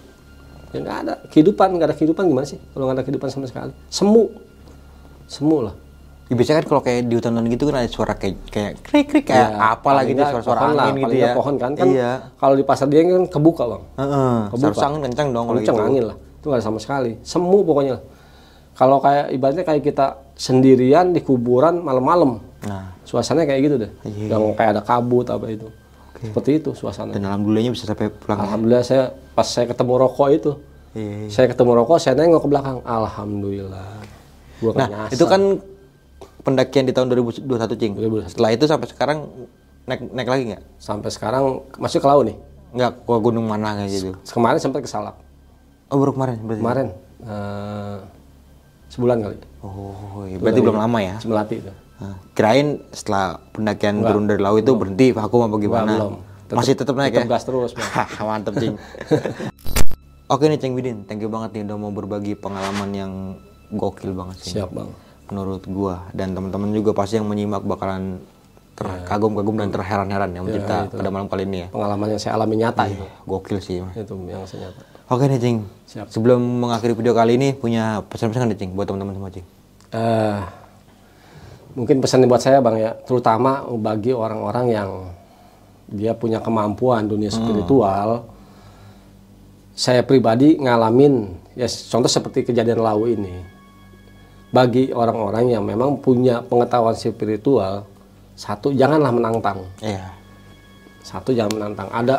ya nggak ada kehidupan, nggak ada kehidupan gimana sih? Kalau nggak ada kehidupan sama sekali, semu, semu lah. Ya, biasanya kan kalau kayak di hutan-hutan gitu kan ada suara kayak kayak krik krik kayak Ya, apa lagi gitu suara-suara angin gitu paling ya. pohon kan kan Iya. kalau di pasar Dieng kan kebuka bang Heeh. Kebuka. Seharusnya angin kencang dong kalau kenceng gitu. angin lah itu nggak ada sama sekali semu pokoknya kalau kayak ibaratnya kayak kita sendirian di kuburan malam-malam Nah, suasananya kayak gitu deh Iya. yang kayak ada kabut apa itu seperti itu suasana dan alhamdulillahnya bisa sampai pulang. alhamdulillah saya pas saya ketemu rokok itu Iya. saya ketemu rokok saya nengok ke belakang alhamdulillah gua Nah, nyasar. itu kan pendakian di tahun 2021, Cing. 2021. Setelah itu sampai sekarang naik naik lagi nggak? sampai sekarang masih ke laut nih Nggak ke gunung mana kayak gitu. kemarin sempat ke Salak Oh, baru kemarin berarti. kemarin eh, sebulan kali Oh, iya. berarti belum lama ya. Semelati itu Nah, kirain setelah pendakian turun dari laut itu berhenti vakum apa gimana? belum. Tetep- Masih tetap naik tetep ya? gas terus. Mantep, Cing. Oke nih, Ceng Bidin. Thank you banget nih udah mau berbagi pengalaman yang gokil banget sih. siap bang Menurut gua dan teman-teman juga pasti yang menyimak bakalan terkagum-kagum dan terheran-heran yang kita pada malam kali ini ya. pengalaman yang saya alami nyata itu Gokil sih. itu yang saya nyata Oke nih, Cing. Siap. Sebelum mengakhiri video kali ini punya pesan-pesan nih, Cing, buat teman-teman semua, Cing. eh mungkin pesan buat saya bang ya terutama bagi orang-orang yang dia punya kemampuan dunia spiritual saya pribadi ngalamin ya contoh seperti kejadian lau ini bagi orang-orang yang memang punya pengetahuan spiritual satu janganlah menantang. Iya. satu jangan menantang. Ada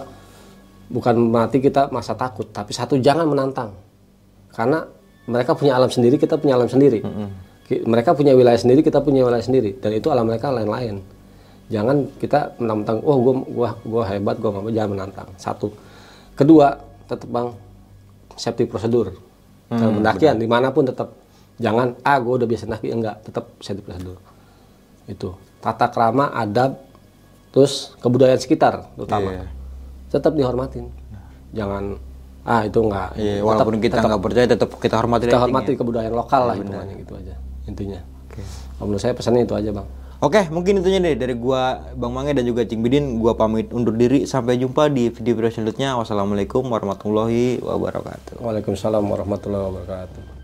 bukan mati kita masa takut tapi satu jangan menantang. Karena mereka punya alam sendiri kita punya alam sendiri. Ki- mereka punya wilayah sendiri kita punya wilayah sendiri. Dan itu alam mereka lain-lain. Jangan kita menantang oh gua gua gua hebat gua mampu. Jangan menantang. Satu. Kedua tetap bang safety prosedur dalam pendakian di mana pun tetap jangan ah gua udah biasa mendaki enggak tetap safety prosedur itu tata krama adab terus kebudayaan sekitar terutama Iya. tetap dihormatin jangan ah itu enggak Iya, walaupun kita nggak percaya tetap kita hormati kita hormati ya. kebudayaan lokal lah hitungannya gitu aja intinya Kalau menurut saya pesannya itu aja bang Oke, mungkin itunya deh dari gua Bang Mange dan juga Cing Bidin. Gua pamit undur diri. Sampai jumpa di video selanjutnya. Wassalamualaikum warahmatullahi wabarakatuh. Waalaikumsalam warahmatullahi wabarakatuh